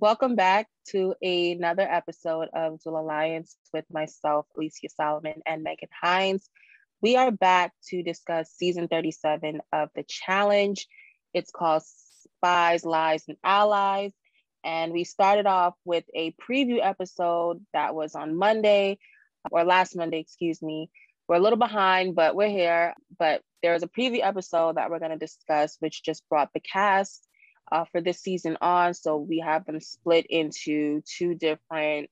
Welcome back to another episode of Duel Alliance with myself, Alicia Solomon, and Megan Hines. We are back to discuss season 37 of The Challenge. It's called Spies, Lies, and Allies. And we started off with a preview episode that was on Monday, or last Monday, excuse me. We're a little behind, but we're here. But there was a preview episode that we're going to discuss, which just brought the cast uh, for this season on. So we have them split into two different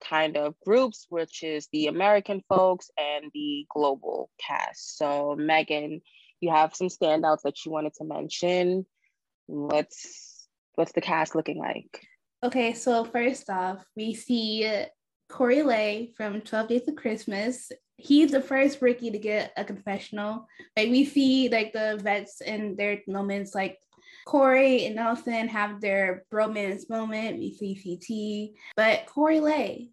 kind of groups, which is the American folks and the global cast. So Megan, you have some standouts that you wanted to mention. Let's what's the cast looking like? Okay, so first off, we see Corey Lay from 12 Days of Christmas. He's the first rookie to get a confessional. Like we see like the vets in their moments like Corey and Nelson have their bromance moment. We see CT, but Corey Lay,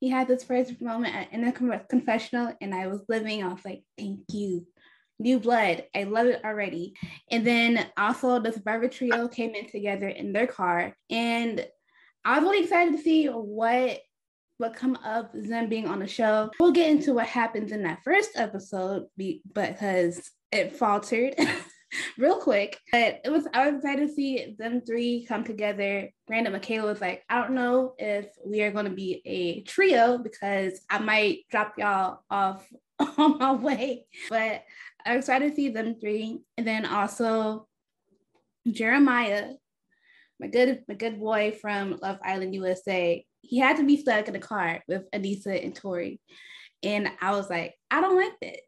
he had this first moment in the confessional, and I was living. I was like, "Thank you, new blood. I love it already." And then also the Survivor trio came in together in their car, and I was really excited to see what what come of them being on the show. We'll get into what happens in that first episode because it faltered. real quick. But it was I was excited to see them three come together. Brandon Michaela was like, I don't know if we are going to be a trio because I might drop y'all off on my way. But I'm excited to see them three. And then also Jeremiah, my good my good boy from Love Island USA. He had to be stuck in a car with Aneesa and Tori. And I was like, I don't like that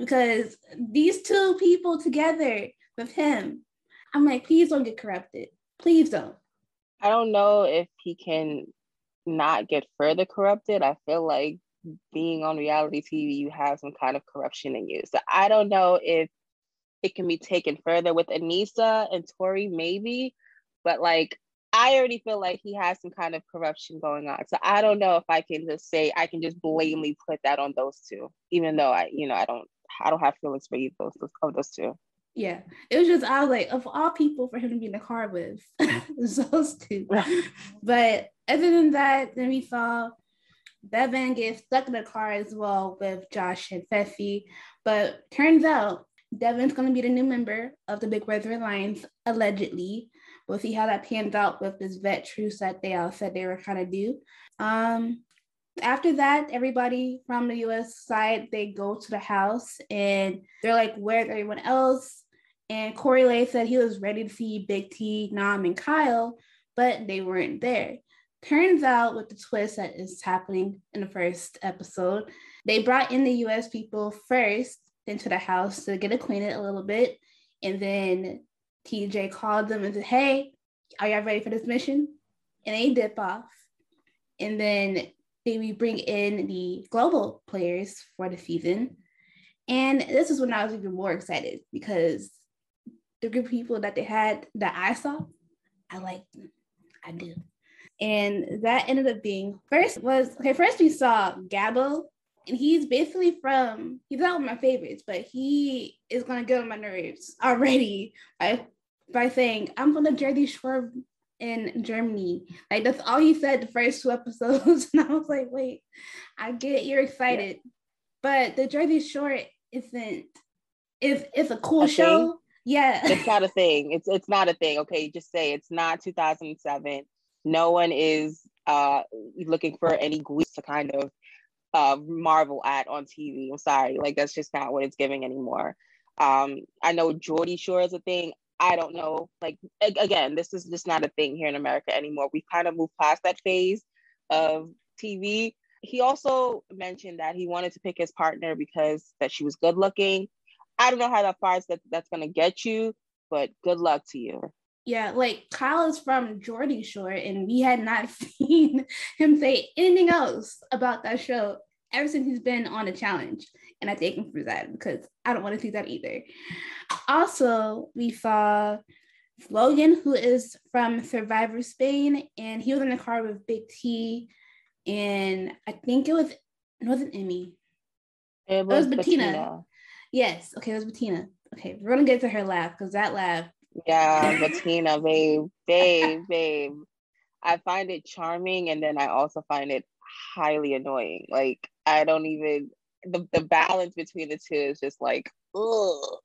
because these two people together with him, I'm like, please don't get corrupted. Please don't. I don't know if he can not get further corrupted. I feel like being on reality TV, you have some kind of corruption in you. So I don't know if it can be taken further with Aneesa and Tori, maybe, but like I already feel like he has some kind of corruption going on. So I don't know if I can just say I can just blatantly put that on those two, even though I, you know, I don't I don't have feelings for either of those, of those two. Yeah, it was just I was like, of all people for him to be in the car with, those two. but other than that, then we saw Devin get stuck in the car as well with Josh and Fessy. But turns out Devin's going to be the new member of the Big Brother Alliance, allegedly. We'll see how that pans out with this vet truce that they all said they were trying to do. Um, after that, everybody from the US side, they go to the house and they're like, where's everyone else? And Corey Lay said he was ready to see Big T, Nam, and Kyle, but they weren't there. Turns out, with the twist that is happening in the first episode, they brought in the US people first into the house to get acquainted a little bit. And then TJ called them and said, Hey, are y'all ready for this mission? And they dip off. And then we bring in the global players for the season. And this is when I was even more excited because the group of people that they had that I saw, I them. I do. And that ended up being first was okay, first we saw Gabo, and he's basically from he's not one of my favorites, but he is gonna get on my nerves already by by saying, I'm from the Jersey Shore in Germany. Like that's all he said the first two episodes. and I was like, wait, I get it, you're excited. Yeah. But the Jersey Shore isn't it's it's a cool a show. Thing? Yeah. It's not a thing. It's it's not a thing. Okay, just say it's not 2007. No one is uh looking for any gwees to kind of uh marvel at on TV. I'm sorry. Like that's just not what it's giving anymore. Um, I know Geordie Shore is a thing. I don't know. Like again, this is just not a thing here in America anymore. We've kind of moved past that phase of TV. He also mentioned that he wanted to pick his partner because that she was good looking. I don't know how that far that that's gonna get you, but good luck to you. Yeah, like Kyle is from Geordie Shore, and we had not seen him say anything else about that show ever since he's been on a challenge. And I thank him for that because I don't want to see that either. Also, we saw Logan, who is from Survivor Spain, and he was in the car with Big T, and I think it was it wasn't Emmy. It was, it was Bettina. Bettina. Yes, okay, it was Bettina. Okay, we're gonna get to her laugh because that laugh Yeah, Bettina, babe, babe, babe. I find it charming and then I also find it highly annoying. Like I don't even the, the balance between the two is just like ugh.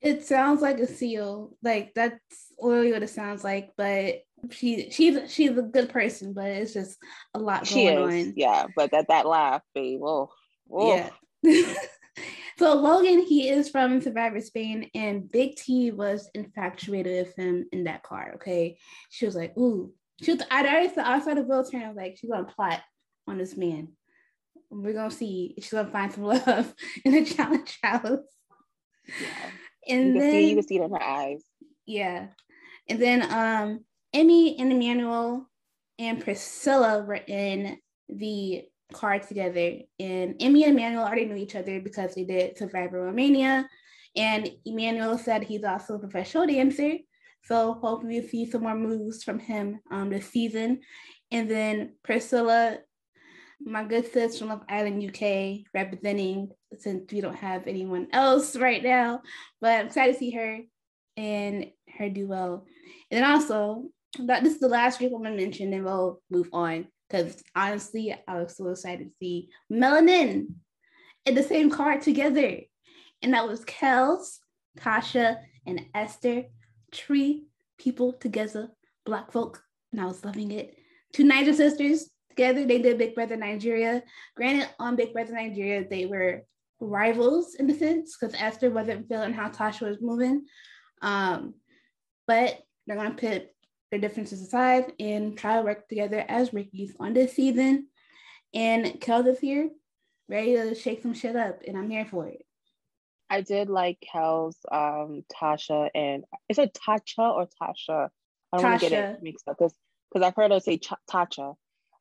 It sounds like a seal. Like that's literally what it sounds like, but she she's she's a good person, but it's just a lot she going is, on. Yeah, but that that laugh, babe. Oh, oh. yeah. so Logan, he is from Survivor Spain, and Big T was infatuated with him in that car. Okay, she was like, "Ooh," she was. I already saw. I saw the wheelchair. I was like, "She's gonna plot on this man. We're gonna see. She's gonna find some love in the challenge house." Yeah. And you can then, see you can see it in her eyes. Yeah, and then um Emy and Emmanuel and Priscilla were in the car together. And Emmy and Emmanuel already knew each other because they did Survivor Romania. And Emmanuel said he's also a professional dancer. So hopefully we see some more moves from him um, this season. And then Priscilla, my good sis from Love Island UK, representing since we don't have anyone else right now. But I'm excited to see her and her do well. And then also that this is the last group I'm gonna mention, and we'll move on. Because honestly, I was so excited to see Melanin in the same car together. And that was Kels, Tasha, and Esther. Three people together, black folk, and I was loving it. Two Naija sisters together, they did Big Brother Nigeria. Granted, on Big Brother Nigeria, they were rivals in a sense, because Esther wasn't feeling how Tasha was moving. Um, but they're gonna put their differences aside and try to work together as rookies on this season. And Kel is here, ready to shake some shit up, and I'm here for it. I did like Kel's um, Tasha and is it Tasha or Tasha? I don't want to get it mixed up because I've heard her say Ch- Tacha.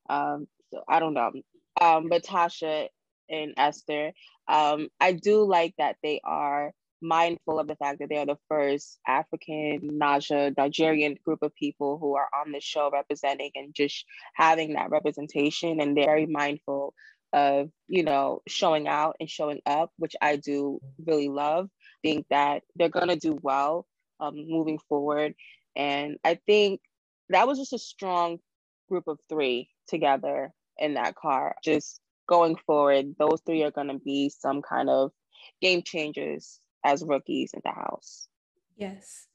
Um, so I don't know. Um, but Tasha and Esther, um, I do like that they are mindful of the fact that they are the first African, Naja, Nigerian group of people who are on the show representing and just having that representation. And they're very mindful of, you know, showing out and showing up, which I do really love. Think that they're to do well um, moving forward. And I think that was just a strong group of three together in that car. Just going forward, those three are going to be some kind of game changers as rookies in the house. Yes.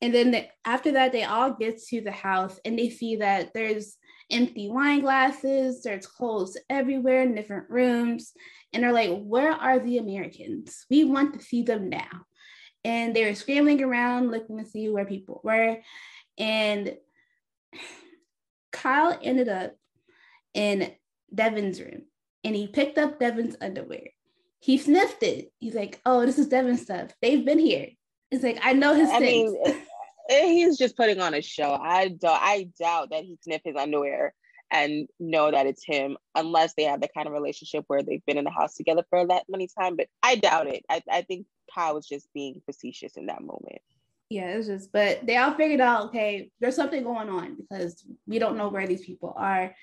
And then the, after that, they all get to the house and they see that there's empty wine glasses, there's clothes everywhere in different rooms. And they're like, Where are the Americans? We want to see them now. And they were scrambling around looking to see where people were. And Kyle ended up in Devin's room and he picked up Devin's underwear he sniffed it. He's like, "Oh, this is Devin stuff. They've been here." It's like I know his I things. Mean, he's just putting on a show. I don't. I doubt that he sniffed his underwear and know that it's him, unless they have the kind of relationship where they've been in the house together for that many time. But I doubt it. I, I think Kyle was just being facetious in that moment. Yeah, it's just, but they all figured out, okay, there's something going on because we don't know where these people are.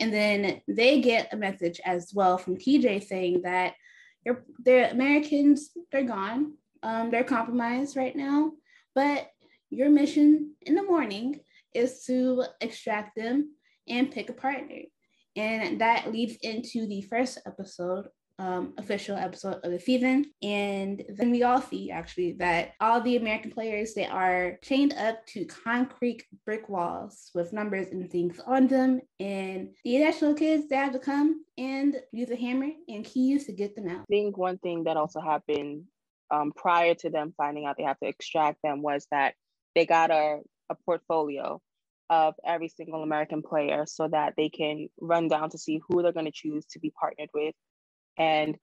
And then they get a message as well from TJ saying that they're, the Americans, they're gone. Um, they're compromised right now. But your mission in the morning is to extract them and pick a partner. And that leads into the first episode um, official episode of the season. And then we all see actually that all the American players they are chained up to concrete brick walls with numbers and things on them. And the national kids they have to come and use a hammer and keys to get them out. I think one thing that also happened um, prior to them finding out they have to extract them was that they got a, a portfolio of every single American player so that they can run down to see who they're going to choose to be partnered with and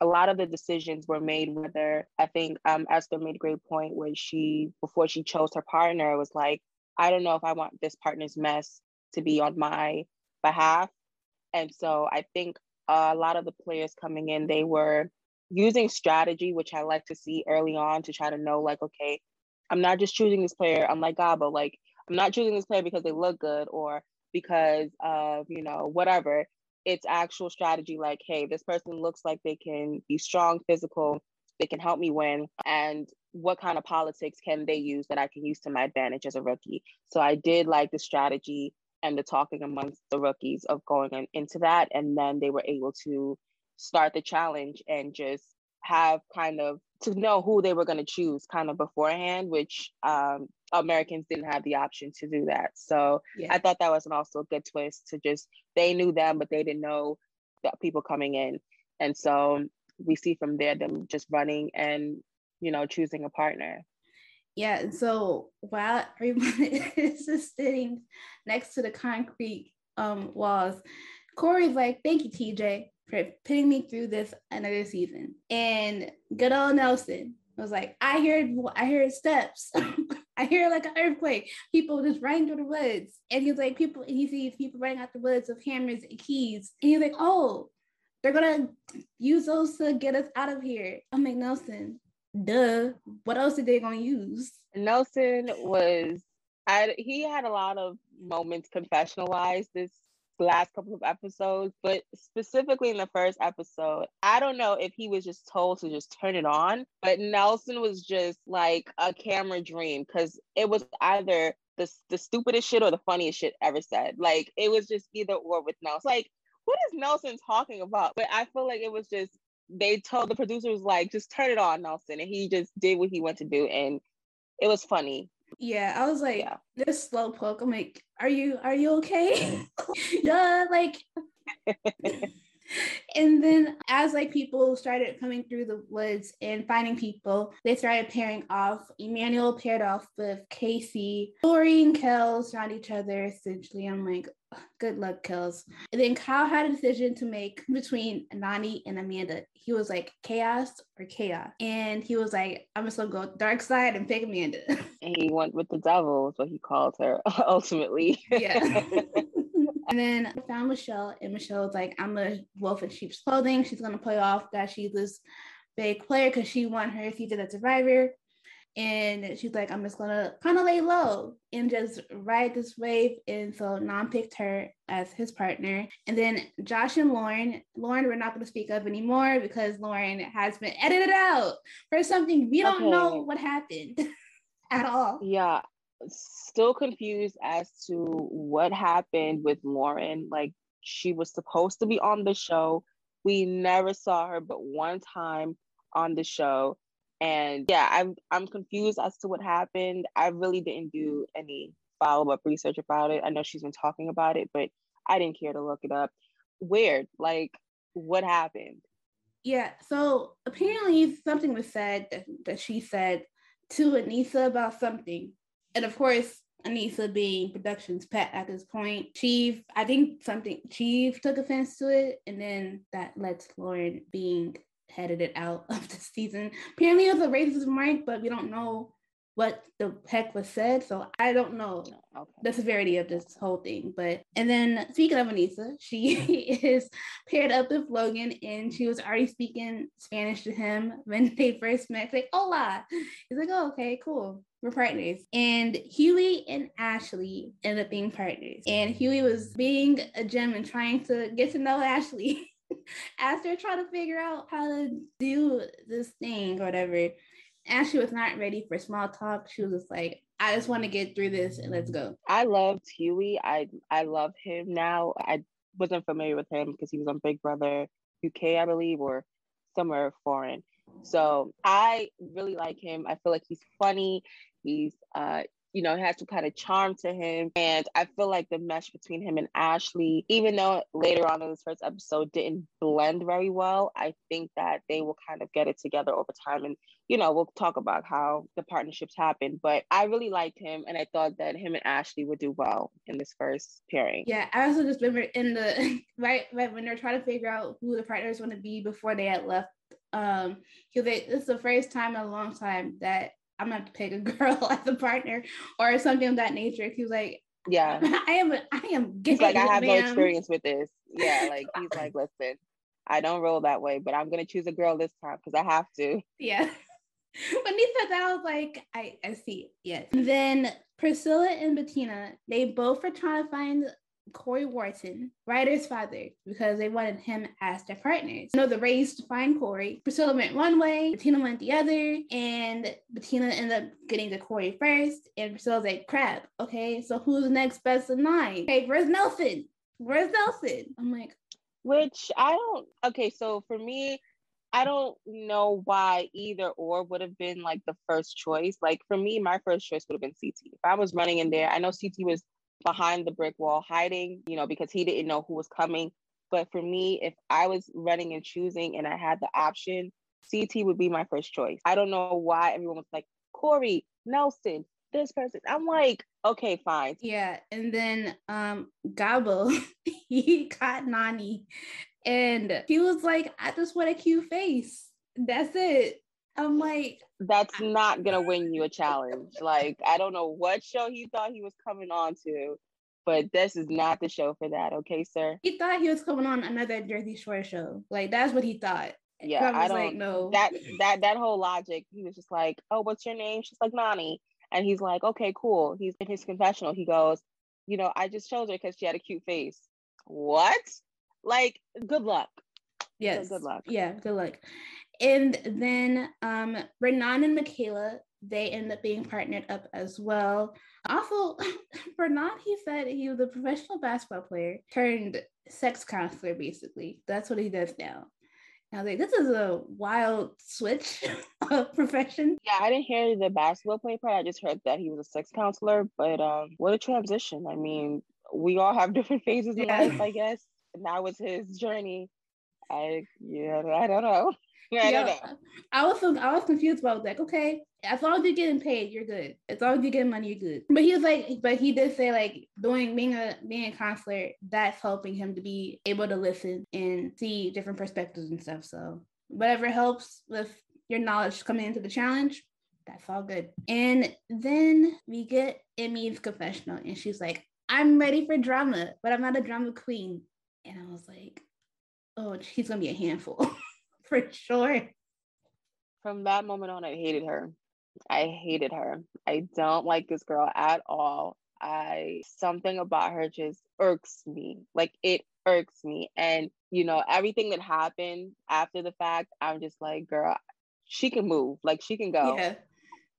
a lot of the decisions were made whether I think um, Esther made a great point where she, before she chose her partner, was like, I don't know if I want this partner's mess to be on my behalf. And so I think a lot of the players coming in, they were using strategy, which I like to see early on to try to know, like, okay, I'm not just choosing this player, I'm like Gabo, like, I'm not choosing this player because they look good or because of, you know, whatever it's actual strategy like hey this person looks like they can be strong physical they can help me win and what kind of politics can they use that I can use to my advantage as a rookie. So I did like the strategy and the talking amongst the rookies of going in, into that. And then they were able to start the challenge and just have kind of to know who they were going to choose kind of beforehand, which um, Americans didn't have the option to do that. So yeah. I thought that was an also a good twist to just they knew them, but they didn't know the people coming in. And so we see from there them just running and you know choosing a partner. Yeah, And so while everyone is just sitting next to the concrete um, walls, Corey's like, "Thank you, TJ, for putting me through this another season." And good old Nelson was like, "I heard, I heard steps." I hear like an earthquake, people just running through the woods. And he's like, people, and he sees people running out the woods with hammers and keys. And he's like, oh, they're gonna use those to get us out of here. I'm like, Nelson, duh. What else are they gonna use? Nelson was I he had a lot of moments confessionalized this last couple of episodes, but specifically in the first episode, I don't know if he was just told to just turn it on, but Nelson was just like a camera dream because it was either the, the stupidest shit or the funniest shit ever said. Like it was just either or with Nelson. Like, what is Nelson talking about? But I feel like it was just they told the producers like just turn it on, Nelson, and he just did what he went to do, and it was funny. Yeah, I was like, yeah. this slow poke. I'm like, are you are you okay? Duh, like and then as like people started coming through the woods and finding people, they started pairing off. Emmanuel paired off with Kaycee. Tori and Kelz found each other essentially. I'm like, good luck, Kelz. And then Kyle had a decision to make between Nany and Amanda. He was like, chaos or chaos. And he was like, I'm just gonna go dark side and pick Amanda. And he went with the devil, is what he called her ultimately. Yeah. And then I found Michelle, and Michelle was like, I'm a wolf in sheep's clothing. She's going to play off that she's this big player because she won her season as survivor. And she's like, I'm just gonna kind of lay low and just ride this wave. And so Nam picked her as his partner. And then Josh and Lauren, Lauren, we're not gonna speak of anymore because Lauren has been edited out for something we don't okay. know what happened at all. Yeah, still confused as to what happened with Lauren. Like she was supposed to be on the show. We never saw her but one time on the show. And yeah, I'm I'm confused as to what happened. I really didn't do any follow-up research about it. I know she's been talking about it, but I didn't care to look it up. Weird. Like what happened? Yeah, so apparently something was said that, that she said to Aneesa about something and of course, Aneesa being production's pet at this point, Chief, I think something Chief took offense to it, and then that led to Lauren being headed it out of the season. Apparently, it was a racist remark, but we don't know what the heck was said. So I don't know oh, okay. the severity of this whole thing. But and then speaking of Aneesa, she is paired up with Logan and she was already speaking Spanish to him when they first met. like, hola. He's like, oh, okay, cool. We're partners. And Hughie and Ashley ended up being partners. And Hughie was being a gem and trying to get to know Ashley. as they're trying to figure out how to do this thing or whatever. Ashley was not ready for small talk. She was just like, I just want to get through this and let's go. I loved Hughie. I I love him now. I wasn't familiar with him because he was on Big Brother UK, I believe, or somewhere foreign. So I really like him. I feel like he's funny. He's uh you know, has some kind of charm to him. And I feel like the mesh between him and Ashley, even though later on in this first episode didn't blend very well, I think that they will kind of get it together over time. And, you know, we'll talk about how the partnerships happen. But I really liked him and I thought that him and Ashley would do well in this first pairing. Yeah, I also just remember in the right, right when they're trying to figure out who the partners want to be before they had left um because this is the first time in a long time that I'm gonna have to pick a girl as a partner or something of that nature. He was like, Yeah, I am I am He's like, I have no experience with this. Yeah, like he's like, listen, I don't roll that way, but I'm gonna choose a girl this time because I have to. Yeah. when he said that, I was like, I, I see, yes. And then Priscilla and Bettina, they both are trying to find Cory Wharton, Ryder's father, because they wanted him as their partners. You know, the race to find Corey. Priscilla went one way, Bettina went the other, and Bettina ended up getting to Corey first. And Priscilla's like, crap, okay, so who's the next best of nine? Okay, where's Nelson? Where's Nelson? I'm like, which I don't, okay, so for me, I don't know why either or would have been like the first choice. Like for me, my first choice would have been CT. If I was running in there, I know CT was behind the brick wall hiding, you know, because he didn't know who was coming. But for me, if I was running and choosing and I had the option, CT would be my first choice. I don't know why everyone was like, Corey, Nelson, this person. I'm like, okay, fine. Yeah. And then um Gabo, he got Nany and he was like, I just want a cute face. That's it. I'm like, that's not gonna win you a challenge. Like, I don't know what show he thought he was coming on to, but this is not the show for that, okay, sir? He thought he was coming on another Jersey Shore show. Like, that's what he thought. Yeah, I, I don't like, no. That that that whole logic, he was just like, Oh, what's your name? She's like Nany. And he's like, Okay, cool. He's in his confessional. He goes, you know, I just chose her because she had a cute face. What? Like, good luck. Yes. So good luck. Yeah, good luck. And then um Renan and Michaela, they end up being partnered up as well. Also, Renan, he said he was a professional basketball player turned sex counselor, basically. That's what he does now. I was like, this is a wild switch of profession. Yeah, I didn't hear the basketball player part. I just heard that he was a sex counselor. But um, what a transition. I mean, we all have different phases in life, I guess. And that was his journey. I yeah, I don't know. I don't know. I was I was confused about like, okay, as long as you're getting paid, you're good. As long as you're getting money, you're good. But he was like, but he did say like doing being a being a counselor, that's helping him to be able to listen and see different perspectives and stuff. So whatever helps with your knowledge coming into the challenge, that's all good. And then we get Emmy's confessional, and she's like, I'm ready for drama, but I'm not a drama queen. And I was like, oh, he's gonna be a handful for sure. From that moment on, I hated her. I hated her. I don't like this girl at all. I something about her just irks me. Like it irks me. And you know, everything that happened after the fact, I'm just like, girl, she can move. Like she can go. Yeah.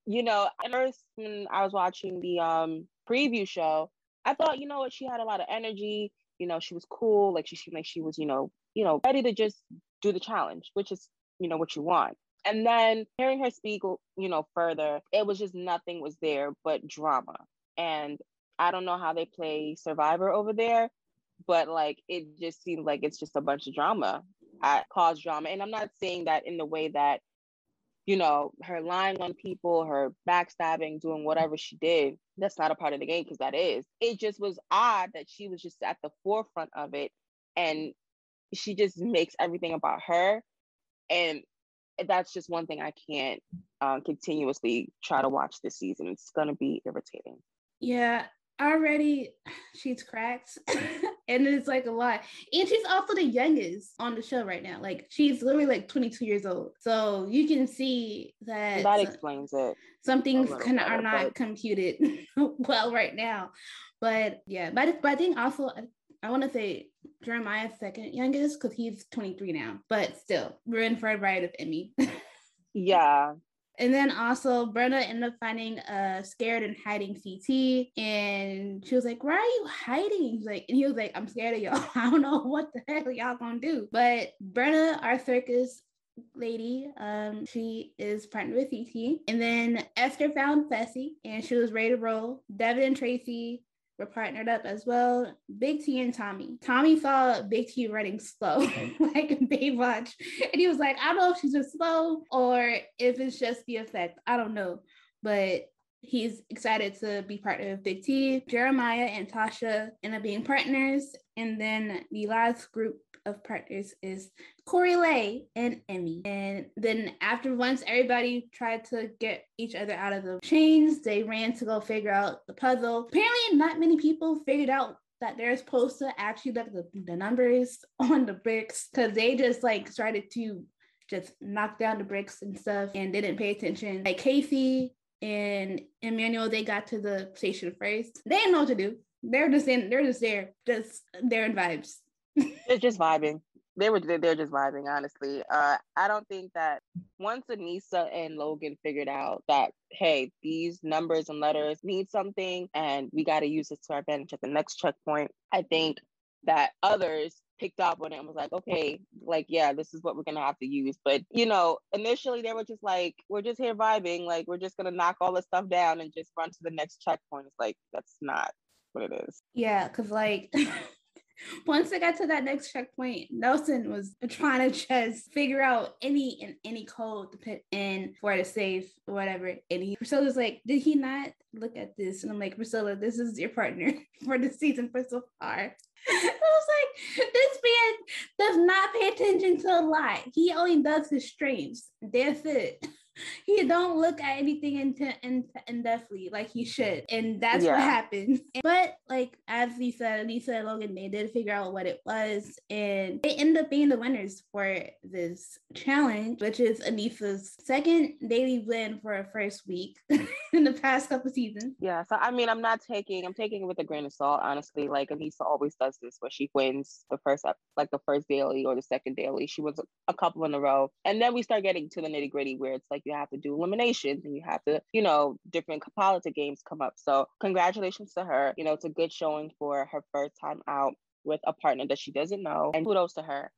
You know, at first when I was watching the um preview show, I thought, you know what, she had a lot of energy you know, she was cool. Like she seemed like she was, you know, you know, ready to just do the challenge, which is, you know, what you want. And then hearing her speak, you know, further, it was just nothing was there but drama. And I don't know how they play Survivor over there, but like it just seems like it's just a bunch of drama. I cause drama. And I'm not saying that in the way that, you know, her lying on people, her backstabbing, doing whatever she did that's not a part of the game because that is. It just was odd that she was just at the forefront of it and she just makes everything about her. And that's just one thing I can't uh, continuously try to watch this season. It's going to be irritating. Yeah, already she's cracked and it's like a lot and she's also the youngest on the show right now like she's literally like 22 years old so you can see that that explains it some things kind of are not but... computed well right now but yeah but, but i think also i want to say jeremiah's second youngest because he's 23 now but still we're in for a ride of emmy yeah and then also Brenna ended up finding uh scared and hiding CT. And she was like, Why are you hiding? He's like, and he was like, I'm scared of y'all. I don't know what the hell y'all gonna do. But Brenna, our circus lady, um, she is partnered with CT. And then Esther found Fessy and she was ready to roll. Devin and Tracy were partnered up as well. Big T and Tommy. Tommy saw Big T running slow, like Baywatch. And he was like, I don't know if she's just slow or if it's just the effect. I don't know. But he's excited to be partnered with Big T. Jeremiah and Tasha end up being partners. And then the last group of partners is Corey Lay and Emmy. And then after once everybody tried to get each other out of the chains, they ran to go figure out the puzzle. Apparently, not many people figured out that they're supposed to actually look the, the numbers on the bricks because they just like started to just knock down the bricks and stuff and didn't pay attention. Like Kaycee and Emmanuel, they got to the station first. They didn't know what to do. They're just in. They're just there. Just they're in vibes. They're just vibing. They were. They're just vibing. Honestly, uh, I don't think that once Aneesa and Logan figured out that hey, these numbers and letters mean something, and we got to use this to our advantage at the next checkpoint. I think that others picked up on it and was like, okay, like, yeah, this is what we're gonna have to use. But you know, initially they were just like, we're just here vibing, like we're just gonna knock all this stuff down and just run to the next checkpoint. It's like that's not what it is. Yeah, because like once they got to that next checkpoint, Nelson was trying to just figure out any and any code to put in for the safe or whatever. And he Priscilla's like, did he not look at this? And I'm like, Priscilla, this is your partner for the season for so far. I was like, this man does not pay attention to a lot. He only does his strengths. That's it. he don't look at anything into in, in like he should and that's yeah. what happened but like as Lisa Lisa and Logan they did figure out what it was and they end up being the winners for this challenge which is Aneesa's second daily win for a first week in the past couple seasons yeah so I mean I'm not taking I'm taking it with a grain of salt honestly like Aneesa always does this where she wins the first like the first daily or the second daily she was a couple in a row and then we start getting to the nitty gritty where it's like you have to do eliminations and you have to, you know, different politics games come up. So congratulations to her. You know, it's a good showing for her first time out with a partner that she doesn't know. And kudos to her.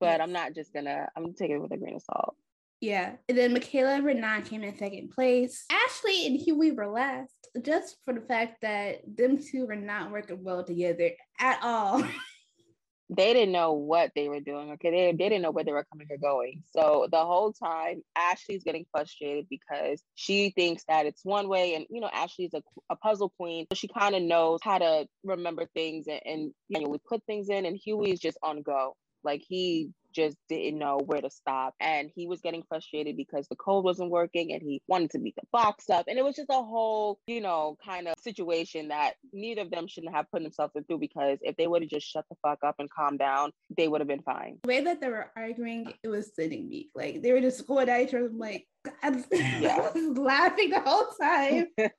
But. I'm not just gonna, I'm taking it with a grain of salt. Yeah. And then Michaela and Renan came in second place. Ashley and Hughie were last, just for the fact that them two were not working well together at all. they didn't know what they were doing. Okay, they, they didn't know where they were coming or going. So the whole time, Ashley's getting frustrated because she thinks that it's one way, and you know, Ashley's a, a puzzle queen, so she kind of knows how to remember things and, and manually put things in. And Hughie's just on go. Like he just didn't know where to stop. And he was getting frustrated because the code wasn't working and he wanted to beat the box up. And it was just a whole, you know, kind of situation that neither of them shouldn't have put themselves through because if they would have just shut the fuck up and calmed down, they would have been fine. The way that they were arguing, it was sitting me. Like they were just going at each other. I'm like, God, yeah. Laughing the whole time.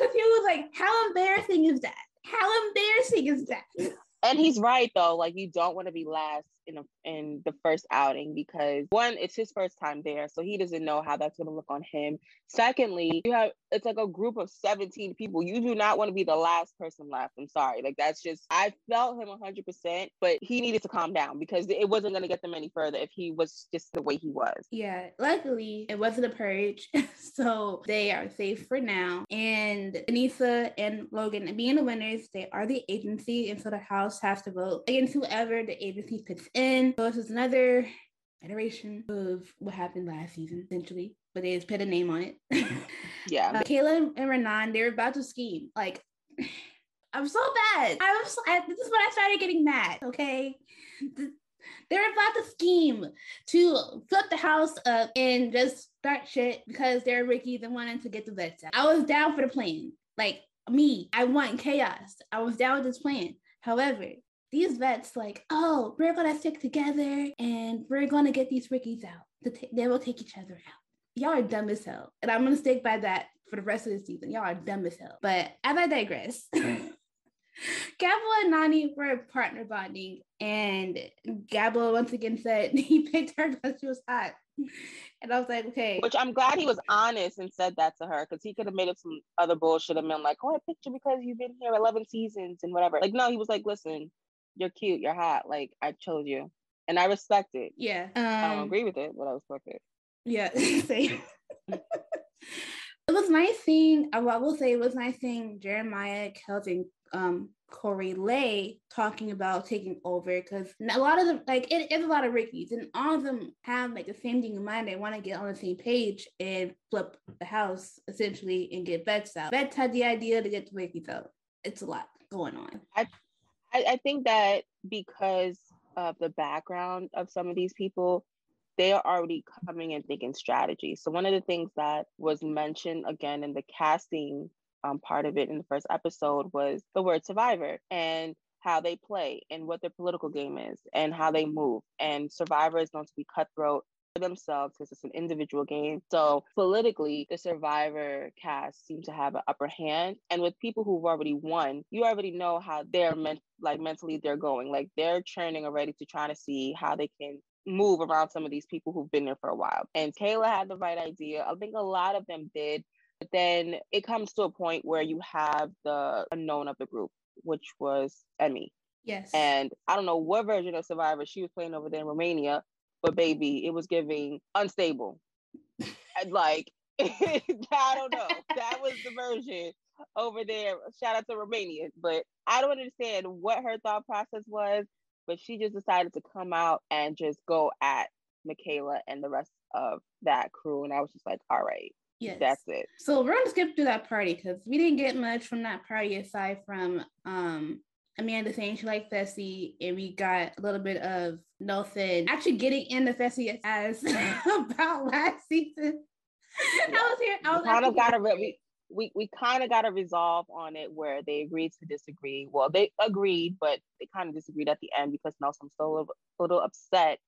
Because he was like, How embarrassing is that? How embarrassing is that? And he's right though. Like you don't want to be last in a, in the first outing because one, it's his first time there, so he doesn't know how that's going to look on him. Secondly, you have it's like a group of 17 people. You do not want to be the last person left. I'm sorry. Like that's just I felt him 100%, but he needed to calm down because it wasn't going to get them any further if he was just the way he was. Yeah, luckily it wasn't a purge, so they are safe for now. And Aneesa and Logan being the winners, they are the agency, and so the house has to vote against whoever the agency puts in. So this is another iteration of what happened last season, essentially, but they just put a name on it. yeah. Uh, Kayla and Renan, they were about to scheme. Like, I'm so bad. I was. I, this is when I started getting mad. Okay, they're about to scheme to flip the house up and just start shit because they're Ricky and wanting to get the vets out. I was down for the plan. Like me, I want chaos. I was down with this plan. However, these vets like, oh, we're gonna stick together and we're gonna get these Rickies out. They will take each other out. Y'all are dumb as hell. And I'm gonna stick by that for the rest of the season. Y'all are dumb as hell. But as I digress. Gabo and Nany were partner bonding, and Gabo once again said he picked her because she was hot. And I was like, okay. Which I'm glad he was honest and said that to her because he could have made up some other bullshit and been like, oh, I picked you because you've been here 11 seasons and whatever. Like, no, he was like, listen, you're cute, you're hot. Like I chose you, and I respect it. Yeah, um, I don't um, agree with it, but I respect it. Yeah, same. it was nice seeing. I will say it was nice seeing Jeremiah, Kelvin, um, Corey Lay talking about taking over because a lot of them, like, it is a lot of Rickies, and all of them have like the same thing in mind. They want to get on the same page and flip the house essentially and get vets out. Vets had the idea to get the Rickies out. It's a lot going on. I I, I think that because of the background of some of these people, they are already coming and thinking strategy. So one of the things that was mentioned again in the casting um, part of it in the first episode was the word survivor and how they play and what their political game is and how they move. And survivor is going to be cutthroat themselves because it's an individual game. So politically, the survivor cast seem to have an upper hand. And with people who've already won, you already know how they're meant like mentally they're going. Like they're churning already to try to see how they can move around some of these people who've been there for a while. And Kayla had the right idea. I think a lot of them did. But then it comes to a point where you have the unknown of the group, which was Emmy. Yes. And I don't know what version of Survivor she was playing over there in Romania, but baby, it was giving unstable. and like, I don't know. That was the version over there. Shout out to Romania. But I don't understand what her thought process was, but she just decided to come out and just go at Michaela and the rest of that crew. And I was just like, all right. Yes. That's it. So we're gonna skip through that party because we didn't get much from that party aside from um Amanda saying she liked Fessy, and we got a little bit of Nelson actually getting in the Fessy as about last season. I was here. I was kind of got a we we, we kind of got a resolve on it where they agreed to disagree. Well, they agreed, but they kind of disagreed at the end because Nelson was still a little, a little upset.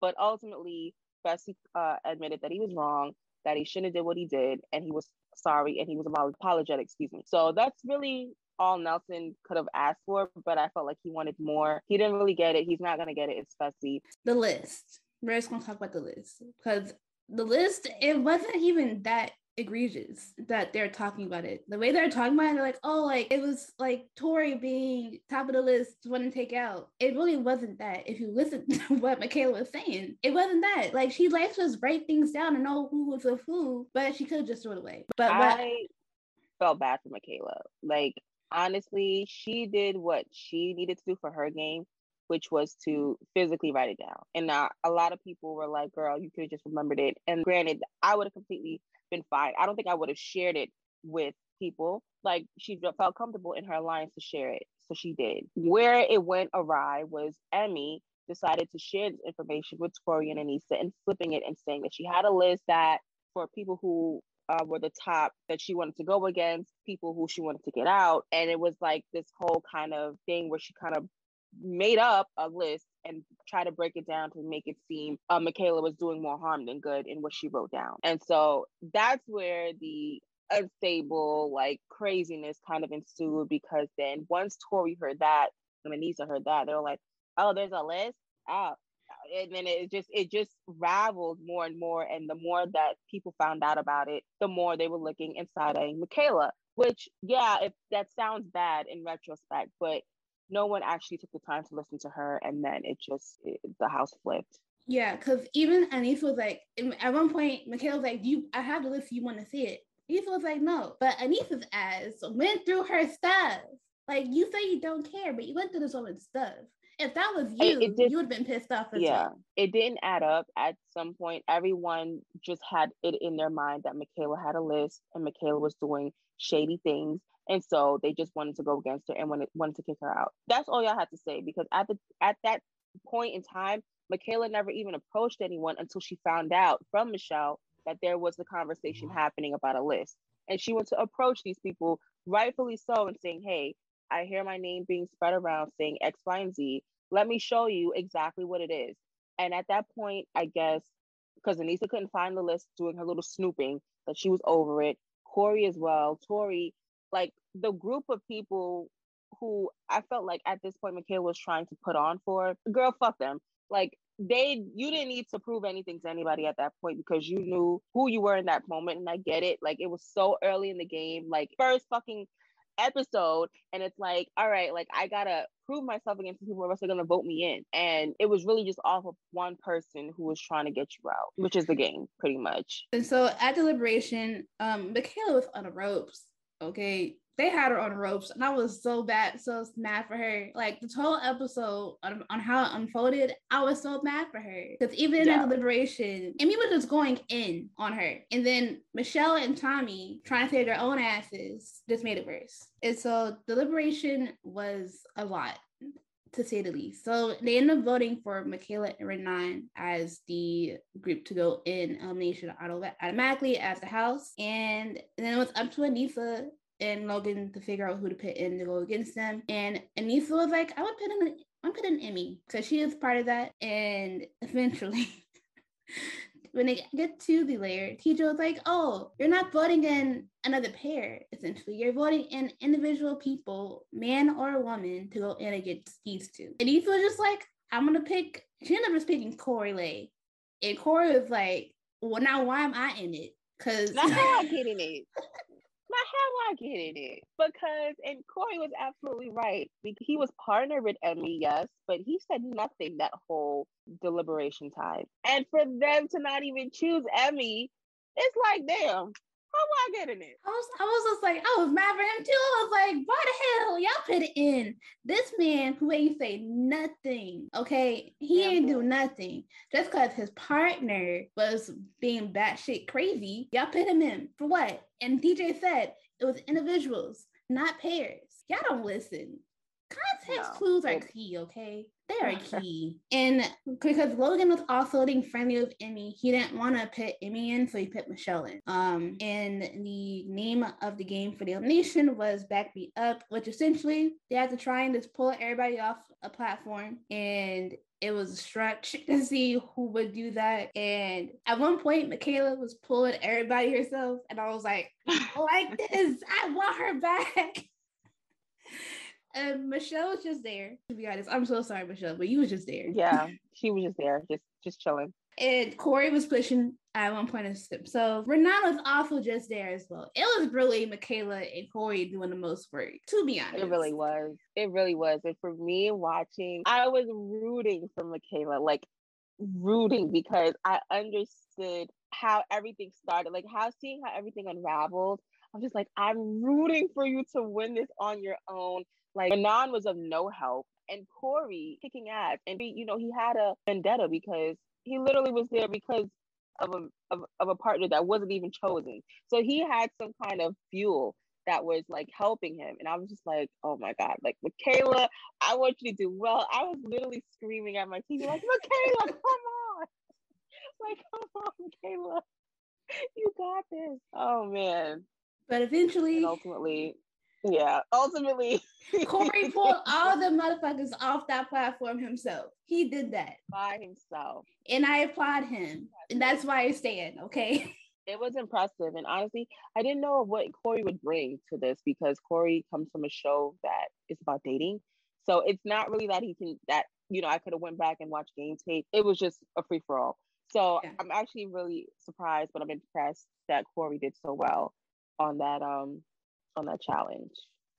But ultimately, Fessy uh, admitted that he was wrong, that he shouldn't have did what he did, and he was sorry, and he was apologetic. Excuse me. So that's really all Nelson could have asked for, but I felt like he wanted more. He didn't really get it. He's not gonna get it. It's Fessy. The list. We're just gonna talk about the list because the list it wasn't even that egregious that they're talking about it. The way they're talking about it, they're like, oh, like it was like Tori being top of the list, one to take out. It really wasn't that. If you listen to what Michaela was saying, it wasn't that. Like she likes to just write things down and know who was of who, but she could have just threw it away. But I what, felt bad for Michaela. Like honestly, she did what she needed to do for her game, which was to physically write it down. And now a lot of people were like, girl, you could have just remembered it. And granted, I would have completely been fine. I don't think I would have shared it with people. Like she felt comfortable in her alliance to share it. So she did. Where it went awry was Emmy decided to share this information with Tori and Aneesa and flipping it and saying that she had a list that for people who uh, were the top that she wanted to go against, people who she wanted to get out. And it was like this whole kind of thing where she kind of made up a list and tried to break it down to make it seem uh, Michaela was doing more harm than good in what she wrote down. And so that's where the unstable, like craziness kind of ensued because then once Tori heard that, and Aneesa heard that, they were like, oh, there's a list? Oh, and then it just it just raveled more and more. And the more that people found out about it the more they were looking inside of michaela which yeah if that sounds bad in retrospect but no one actually took the time to listen to her. And then it just it, the house flipped. Yeah because even Aneesa was like at one point michaela was like you i have the list you want to see it. Aneesa was like no. But Aneesa's ass went through her stuff. Like you say you don't care but you went through this woman's stuff if that was you, it, it you would have been pissed off. yeah, well. it didn't add up. At some point, everyone just had it in their mind that Michaela had a list and Michaela was doing shady things, and so they just wanted to go against her and wanted wanted to kick her out. That's all y'all had to say because at the at that point in time, Michaela never even approached anyone until she found out from Michelle that there was a conversation mm-hmm. happening about a list, and she went to approach these people, rightfully so, and saying, "Hey." I hear my name being spread around saying X, Y, and Z. Let me show you exactly what it is. And at that point, I guess, because Aneesa couldn't find the list doing her little snooping, that she was over it. Corey as well. Tori, like the group of people who I felt like at this point Michaela was trying to put on for, girl, fuck them. Like they you didn't need to prove anything to anybody at that point because you knew who you were in that moment and I get it like it was so early in the game like first fucking episode and it's like all right like i gotta prove myself against people or else they're gonna vote me in. And it was really just off of one person who was trying to get you out which is the game pretty much. And so at deliberation um michaela was on the ropes okay they had her on ropes, and I was so bad, so mad for her. Like the whole episode on, on how it unfolded, I was so mad for her because even in yeah. the deliberation, Emmy was just going in on her, and then Michelle and Tommy trying to save their own asses just made it worse. And so deliberation was a lot to say the least. So they ended up voting for Michaela and Renan as the group to go in elimination automatically as the house. And then it was up to Aneesa and Logan to figure out who to put in to go against them. And Aneesa was like, I would put in I'm putting Emmy because she is part of that. And eventually when they get to the Lair, teacher was like, "Oh, you're not voting in another pair. Essentially, you're voting in individual people, man or woman, to go in against these two. And Ethan was just like, "I'm gonna pick." She ended up just picking Corey Lay, and Corey was like, "Well, now why am I in it? Because now how I get in it? Now how I get in it? Because and Cory was absolutely right. He was partnered with Emy, yes, but he said nothing that whole deliberation time. And for them to not even choose Emy, it's like, damn, how I get in it? I was, I was just like, I was mad for him too. I was like, why the hell y'all put it in? This man who ain't say nothing, okay? He yeah, ain't boy. do nothing. Just because his partner was being batshit crazy, y'all put him in for what? And TJ said it was individuals, not pairs. Y'all don't listen. Context no. clues are key, okay? They are key. and because Logan was also being friendly with Emy, he didn't want to put Emy in, so he put Michele in. Um, and the name of the game for the elimination was Back Me Up, which essentially they had to try and just pull everybody off a platform. And it was a stretch to see who would do that. And at one point, Michaela was pulling everybody herself, and I was like, "I like this, I want her back. And Michele was just there. To be honest, I'm so sorry, Michele, but you was just there. Yeah, she was just there, just just chilling. And Cory was pushing at one point in the step. So Renan was also just there as well. It was really Michaela and Cory doing the most work, to be honest. It really was. It really was. And for me watching, I was rooting for Michaela, like rooting because I understood how everything started, like how seeing how everything unraveled. I'm just like, I'm rooting for you to win this on your own. Like Renan was of no help, and Cory kicking ass, and be, you know he had a vendetta because he literally was there because of a of, of a partner that wasn't even chosen. So he had some kind of fuel that was like helping him, and I was just like, oh my god, like Michaela, I want you to do well. I was literally screaming at my TV like, Michaela, come on, like come on, Michaela, you got this. Oh man. But eventually, and ultimately, yeah, ultimately, Cory pulled all the motherfuckers off that platform himself. He did that by himself, and I applaud him, and that's why I stand. Okay. It was impressive, and honestly, I didn't know what Cory would bring to this because Cory comes from a show that is about dating, so it's not really that he can that you know I could have went back and watched game tape. It was just a free for all. So yeah. I'm actually really surprised, but I'm impressed that Cory did so well on that um on that challenge.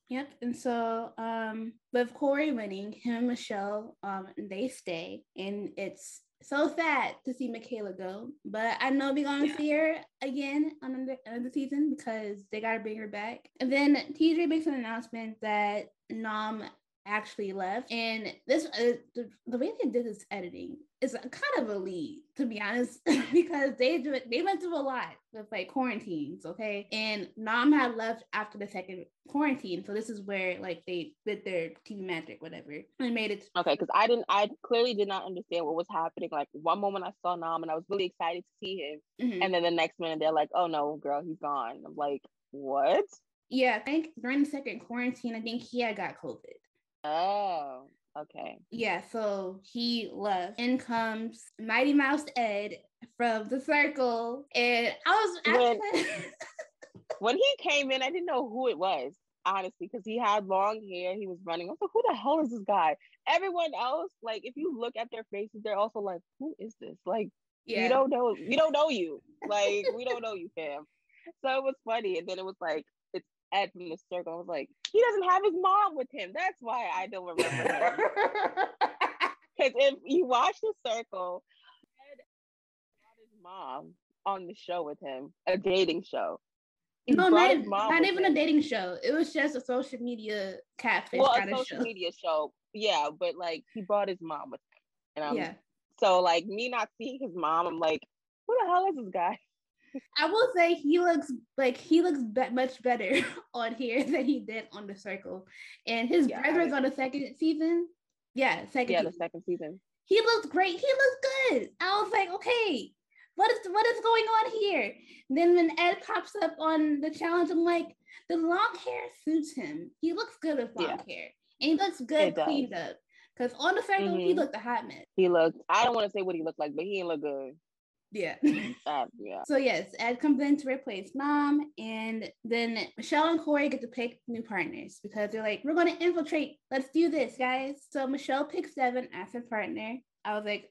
Yep. And so um with Cory winning, him and Michele, um, they stay. And it's so sad to see Michaela go. But I know we're gonna yeah. see her again on the, end of the season because they gotta bring her back. And then TJ makes an announcement that Nam actually left. And this uh, the, the way they did this editing is kind of a lead, to be honest, because they do it, they went through a lot with like quarantines, okay? And Nam had left after the second quarantine. So this is where like they did their TV magic, whatever, and made it okay. Because I didn't I clearly did not understand what was happening. Like one moment I saw Nam and I was really excited to see him. Mm-hmm. And then the next minute they're like, oh no, girl, he's gone. I'm like, what? Yeah, I think during the second quarantine, I think he had got COVID. Oh, okay. Yeah, so he left. In comes Mighty Mouse Ed from the circle. And I was when, when he came in, I didn't know who it was, honestly, because he had long hair. He was running. I was like, who the hell is this guy? Everyone else, like, if you look at their faces, they're also like, who is this? Like, yeah. you don't know, we don't know you. Like, we don't know you, fam. So it was funny. And then it was like, Ed from the circle. I was like, he doesn't have his mom with him. That's why I don't remember Because if you watch the circle, Ed brought his mom on the show with him, a dating show. He no, not, not even him. a dating show. It was just a social media catfish well, kind a social show. media show. Yeah, but like he brought his mom with him, and I'm yeah. so like me not seeing his mom. I'm like, who the hell is this guy? I will say he looks like he looks be- much better on here than he did on the circle, and his yeah, brother's on the second season. Yeah, second. Yeah, season. the second season. He looks great. He looks good. I was like, okay, what is what is going on here? then when Ed pops up on the challenge, I'm like, the long hair suits him. He looks good with long yeah. hair, and he looks good cleaned up. Because on the circle, mm-hmm. he looked a hot mess. He looked. I don't want to say what he looked like, but he didn't look good. Yeah. Um, yeah. So yes, Ed comes in to replace Nam, and then Michele and Cory get to pick new partners because they're like, "We're going to infiltrate. Let's do this, guys." So Michele picks Devin as her partner. I was like,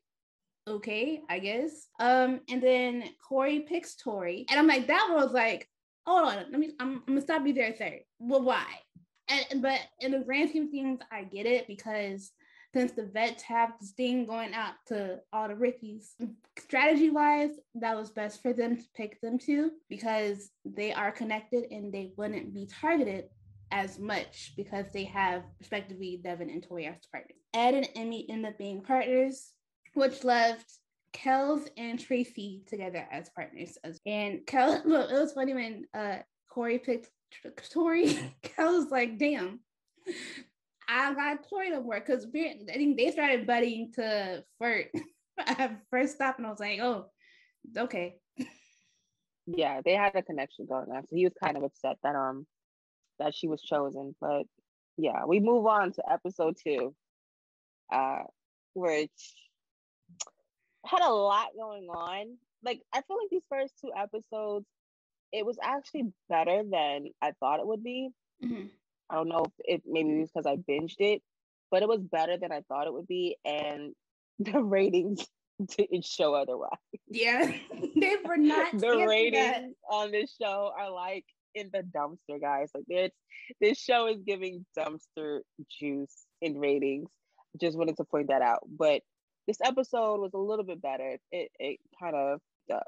"Okay, I guess." Um, and then Cory picks Tori, and I'm like, that was like, hold on, let me, I'm, I'm gonna stop you there, sir. Well, why? And but in the grand scheme of things, I get it because since the vets have this thing going out to all the Rickies, strategy wise, that was best for them to pick them two because they are connected and they wouldn't be targeted as much because they have respectively Devin and Tori as partners. Ed and Emy end up being partners, which left Kels and Tracy together as partners. And Kel, well, it was funny when uh, Cory picked Tori. Kel was like, damn, I got Tori to work because I think they started buddying to flirt at first stop, and I was like, oh, okay. Yeah, they had a connection going on, so he was kind of upset that um that she was chosen. But yeah, we move on to episode two, uh, which had a lot going on. Like I feel like these first two episodes, it was actually better than I thought it would be. Mm-hmm. I don't know if it maybe it was because I binged it, but it was better than I thought it would be, and the ratings didn't show otherwise. Yeah, they were not. the ratings on this show are like in the dumpster, guys. Like it's this show is giving dumpster juice in ratings. Just wanted to point that out, but this episode was a little bit better. It it kind of uh,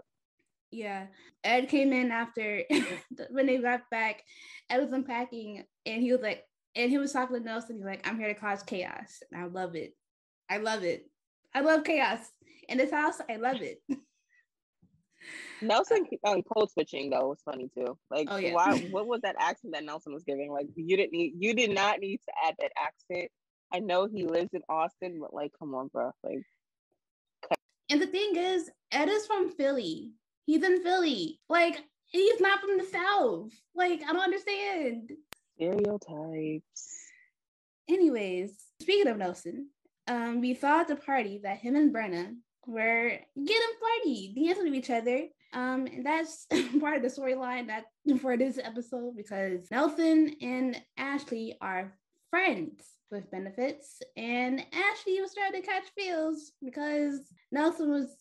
yeah. Ed came in after when they got back. Ed was unpacking and he was like, and he was talking to Nelson. He's like, I'm here to cause chaos. And I love it. I love it. I love chaos. In this house, I love it. Nelson um, code switching though was funny too. Like, oh, yeah. why? What was that accent that Nelson was giving? Like, you didn't need, you did not need to add that accent. I know he lives in Austin, but like, come on, bro. Like, and the thing is, Ed is from Philly. He's in Philly. Like he's not from the South. Like I don't understand. Stereotypes. Anyways, speaking of Nelson, um, we saw at the party that him and Brenna were getting flirty, dancing with each other. Um, and that's part of the storyline that for this episode because Nelson and Ashley are friends with benefits, and Ashley was trying to catch feels because Nelson was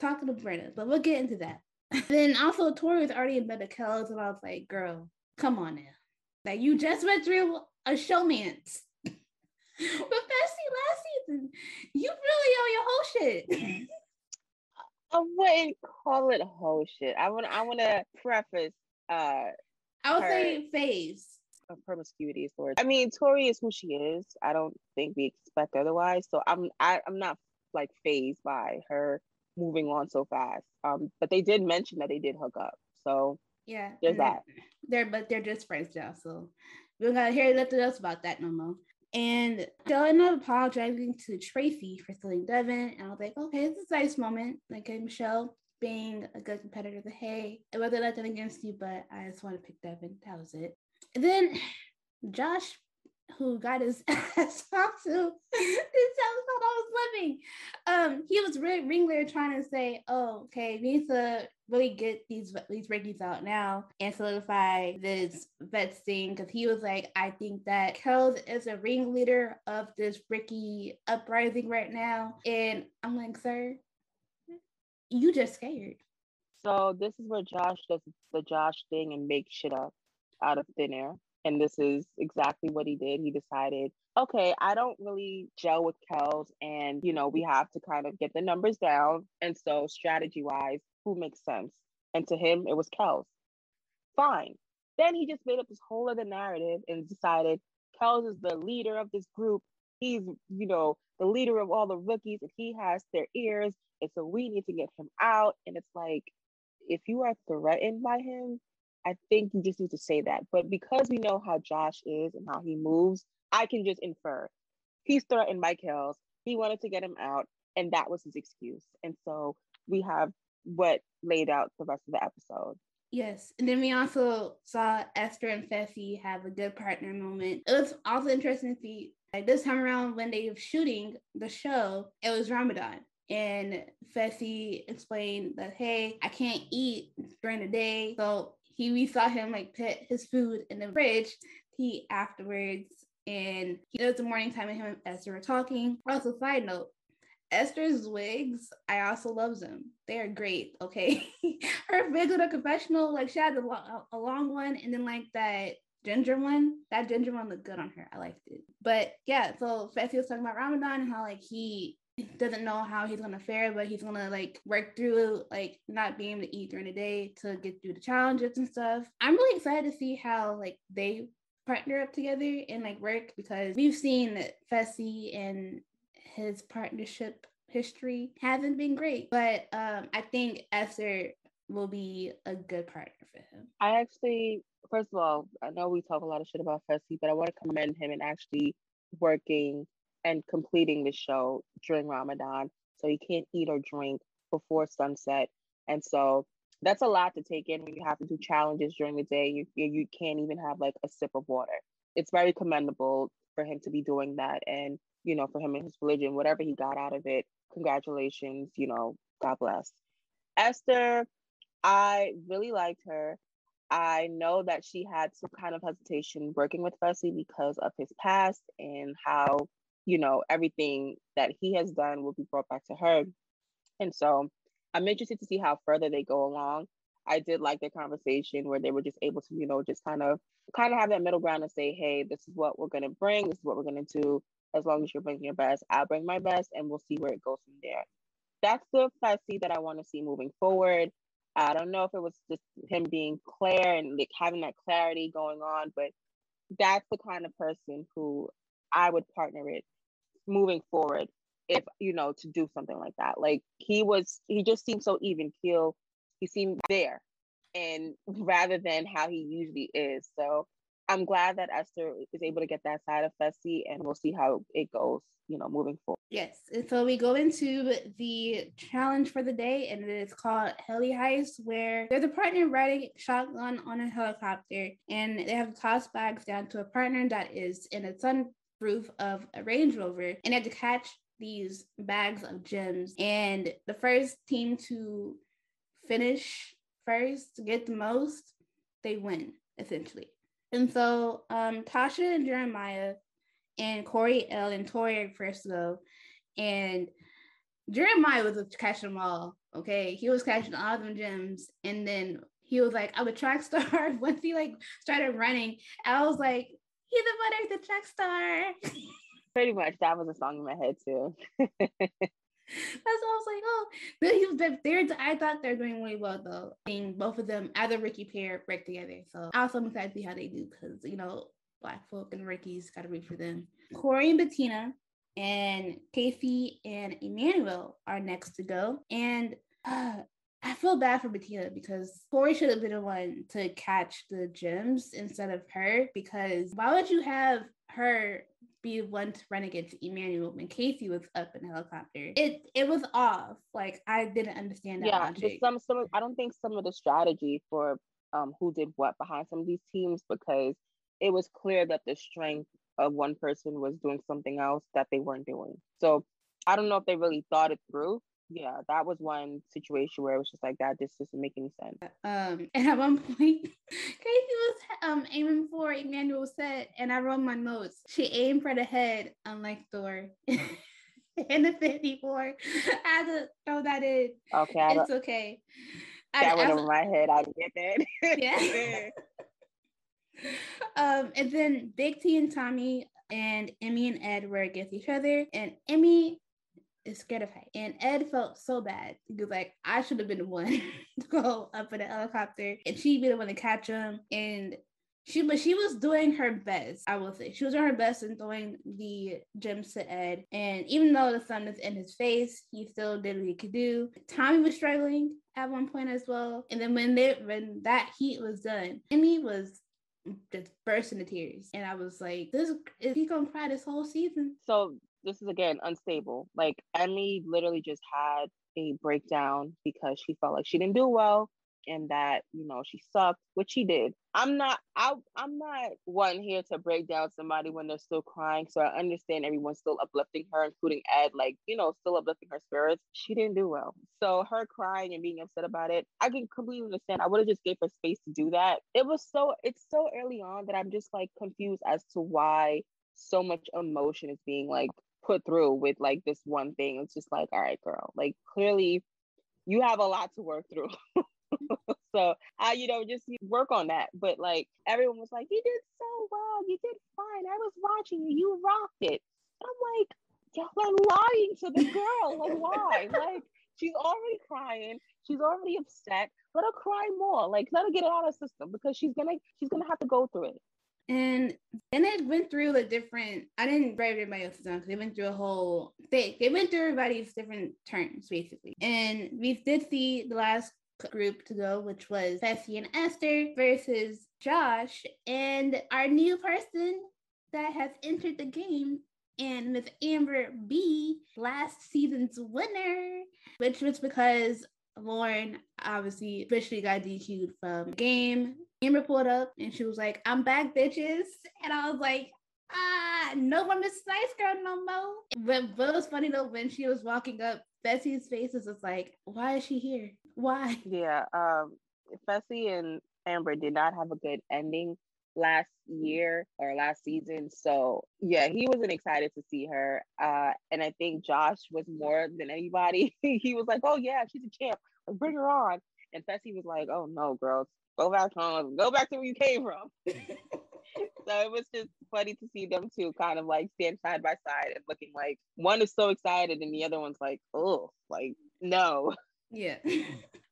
talking to Brenna. But we'll get into that then also Tori was already in bed with Kells, and I was like, girl, come on now. Like you just went through a showmance. but Bessie last season, you really owe your whole shit. I wouldn't call it whole shit. I want I want to preface uh I would her, say phase. Promiscuity is the word. I mean, Tori is who she is. I don't think we expect otherwise. So I'm I, I'm not like phased by her moving on so fast. Um, but they did mention that they did hook up. So yeah, there's that. They're but they're just friends now, so we don't gotta hear nothing else about that no more. And I ended up apologizing to Tracy for stealing Devin. And I was like, okay, this is a nice moment. Like Michele being a good competitor, the hey, it wasn't nothing against you, but I just want to pick Devin. That was it. And then Josh who got his ass talked to this episode I was living. Um, he was really ringleader trying to say, "Oh, okay, we need to really get these these Rickies out now and solidify this vet thing." Because he was like, "I think that Kells is a ringleader of this Ricky uprising right now," and I'm like, "Sir, you just scared." So this is where Josh does the Josh thing and makes shit up out of thin air. And this is exactly what he did. He decided, okay, I don't really gel with Kels, and you know, we have to kind of get the numbers down. And so, strategy wise, who makes sense? And to him, it was Kels. Fine. Then he just made up this whole other narrative and decided Kels is the leader of this group. He's, you know, the leader of all the rookies, and he has their ears. And so we need to get him out. And it's like, if you are threatened by him, I think you just need to say that. But because we know how Josh is and how he moves, I can just infer he's threatened Mike Kells. He wanted to get him out, and that was his excuse. And so we have what laid out the rest of the episode. Yes. And then we also saw Esther and Fessy have a good partner moment. It was also interesting to see like this time around when they were shooting the show, it was Ramadan. and Fessy explained that, hey, I can't eat during the day. So he we saw him like put his food in the fridge eat afterwards. And he does the morning time with him as they were talking. Also, side note, Esther's wigs, I also love them. They are great. Okay. Her wigs in a confessional, like she had a, long, a long one and then like that ginger one. That ginger one looked good on her. I liked it. But yeah, so Fessy was talking about Ramadan and how like he doesn't know how he's gonna fare, but he's gonna like work through like not being able to eat during the day to get through the challenges and stuff. I'm really excited to see how like they partner up together and like work because we've seen that Fessy and his partnership history hasn't been great. But um I think Esther will be a good partner for him. I actually first of all, I know we talk a lot of shit about Fessy, but I want to commend him in actually working and completing the show during Ramadan. So he can't eat or drink before sunset. And so that's a lot to take in when you have to do challenges during the day. You, you can't even have like a sip of water. It's very commendable for him to be doing that. And, you know, for him and his religion, whatever he got out of it, congratulations, you know, God bless. Esther, I really liked her. I know that she had some kind of hesitation working with Fessy because of his past and how, you know, everything that he has done will be brought back to her. And so I'm interested to see how further they go along. I did like their conversation where they were just able to, you know, just kind of kind of have that middle ground and say, hey, this is what we're gonna bring, this is what we're gonna do. As long as you're bringing your best, I'll bring my best and we'll see where it goes from there. That's the Fessy that I want to see moving forward. I don't know if it was just him being clear and like having that clarity going on, but that's the kind of person who I would partner with moving forward if you know to do something like that. Like he was, he just seemed so even keel. He seemed there, and rather than how he usually is. So I'm glad that Esther is able to get that side of Fessy, and we'll see how it goes, you know, moving forward. Yes, and so we go into the challenge for the day, and it is called Heli Heist, where there's a partner riding shotgun on a helicopter, and they have to toss bags down to a partner that is in a sunroof of a Range Rover, and have to catch these bags of gems. And the first team to finish first, to get the most, they win essentially. And so um, Tasha and Jeremiah and Corey L and Tori first go. And Jeremiah was catching them all. Okay. He was catching all them gems. And then he was like, I'm a track star. Once he like started running, I was like, he's a winner, the track star. Pretty much. That was a song in my head too. That's what I was like, oh, but they're I thought they're doing really well though. Seeing both of them as a Ricky pair break together. So also am excited to see how they do because you know, black folk and Ricky's gotta read for them. Corey and Bettina and Kaycee and Emanuel are next to go. And uh, I feel bad for Bettina because Corey should have been the one to catch the gems instead of her. Because why would you have her be the one to run against Emanuel when Kaycee was up in the helicopter. It it was off. Like I didn't understand that. Yeah, just some some I don't think some of the strategy for um who did what behind some of these teams because it was clear that the strength of one person was doing something else that they weren't doing. So I don't know if they really thought it through yeah, that was one situation where it was just like that This doesn't make any sense. Um, and at one point, Kaycee was um aiming for Emanuel's head, and I wrote my notes. She aimed for the head, unlike Thor. in the 54. I had to throw that in. Okay. It's okay. That I, went I, over my head. I get that. yeah. um, and then Big T and Tommy and Emy and Ed were against each other. And Emy is scared of height. And Ed felt so bad. He was like, I should have been the one to go up in the helicopter and she'd be the one to catch him. And she but she was doing her best, I will say. She was doing her best in throwing the gems to Ed. And even though the sun was in his face, he still did what he could do. Tommy was struggling at one point as well. And then when they when that heat was done, Emy was just burst into tears. And I was like, this is he gonna cry this whole season? So this is again unstable. Like Emy literally just had a breakdown because she felt like she didn't do well and that you know she sucked, which she did. I'm not I I'm not one here to break down somebody when they're still crying. So I understand everyone's still uplifting her, including Ed, like, you know, still uplifting her spirits. She didn't do well. So her crying and being upset about it, I can completely understand. I would have just gave her space to do that. It was so it's so early on that I'm just like confused as to why so much emotion is being like put through with like this one thing. It's just like, all right, girl, like clearly you have a lot to work through. so I, you know, just work on that. But like everyone was like, you did so well, you did fine. I was watching you, you rocked it. I'm like, y'all are lying to the girl. like, why? Like, she's already crying. She's already upset. Let her cry more. Like, let her get it out of the system because she's gonna she's gonna have to go through it. And then it went through the different. I didn't write everybody else's down because they went through a whole thing. They went through everybody's different turns basically. And we did see the last group to go, which was Fessy and Esther versus Josh and our new person that has entered the game and Miss Amber B, last season's winner, which was because Lauren obviously officially got DQ'd from the game. Amber pulled up and she was like, I'm back, bitches. And I was like, ah, no one is nice girl no more. But, it was funny though, when she was walking up, Fessy's face was just like, why is she here? Why? Yeah, um, Fessy and Amber did not have a good ending last year or last season. So yeah, he wasn't excited to see her. Uh, and I think Josh was more than anybody. he was like, "Oh yeah, she's a champ. Bring her on." And Fessy was like, "Oh no, girls, go back home. Go back to where you came from." so it was just funny to see them two kind of like stand side by side and looking like one is so excited and the other one's like, "Oh, like no." Yeah.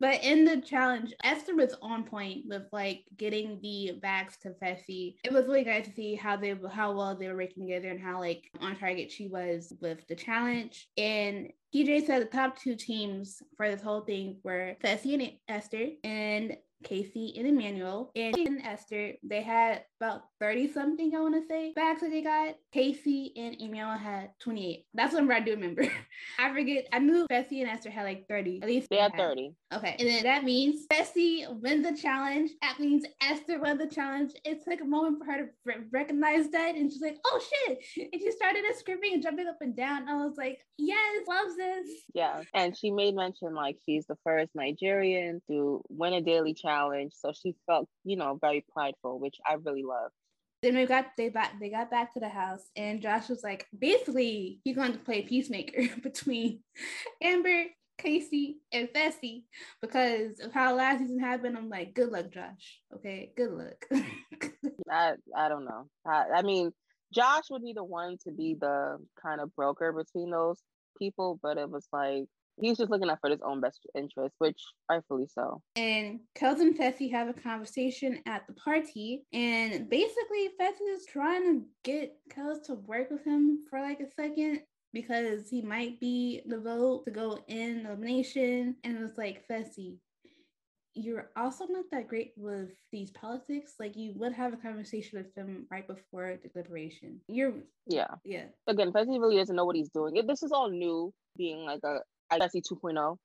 but in the challenge, Esther was on point with like getting the backs to Fessy. It was really nice to see how they how well they were working together and how like on target she was with the challenge. And TJ said the top two teams for this whole thing were Fessy and Esther, and Kaycee and Emanuel and Esther, they had about 30 something, I want to say, bags that they got. Kaycee and Emanuel had 28. That's what I do remember. I forget. I knew Fessy and Esther had like 30. At least they, had 30. Okay. And then that means Fessy wins the challenge. That means Esther won the challenge. It took a moment for her to re- recognize that. And she's like, oh shit. And she started screaming and jumping up and down. I was like, yes, loves this. Yeah. And she made mention like she's the first Nigerian to win a daily challenge challenge. So she felt, you know, very prideful, which I really love. Then we got they back they got back to the house and Josh was like, basically, he's going to play peacemaker between Amber, Kaycee, and Fessy because of how last season happened. I'm like, good luck, Josh. Okay, good luck. I I don't know. I, I mean, Josh would be the one to be the kind of broker between those people, but it was like he's just looking out for his own best interest, which rightfully so. And Kels and Fessy have a conversation at the party, and basically Fessy is trying to get Kels to work with him for like a second because he might be the vote to go in elimination. And it's like Fessy, you're also not that great with these politics. Like you would have a conversation with him right before the deliberation. You're yeah yeah. Again, Fessy really doesn't know what he's doing. This is all new, being like a Fessy 2.0,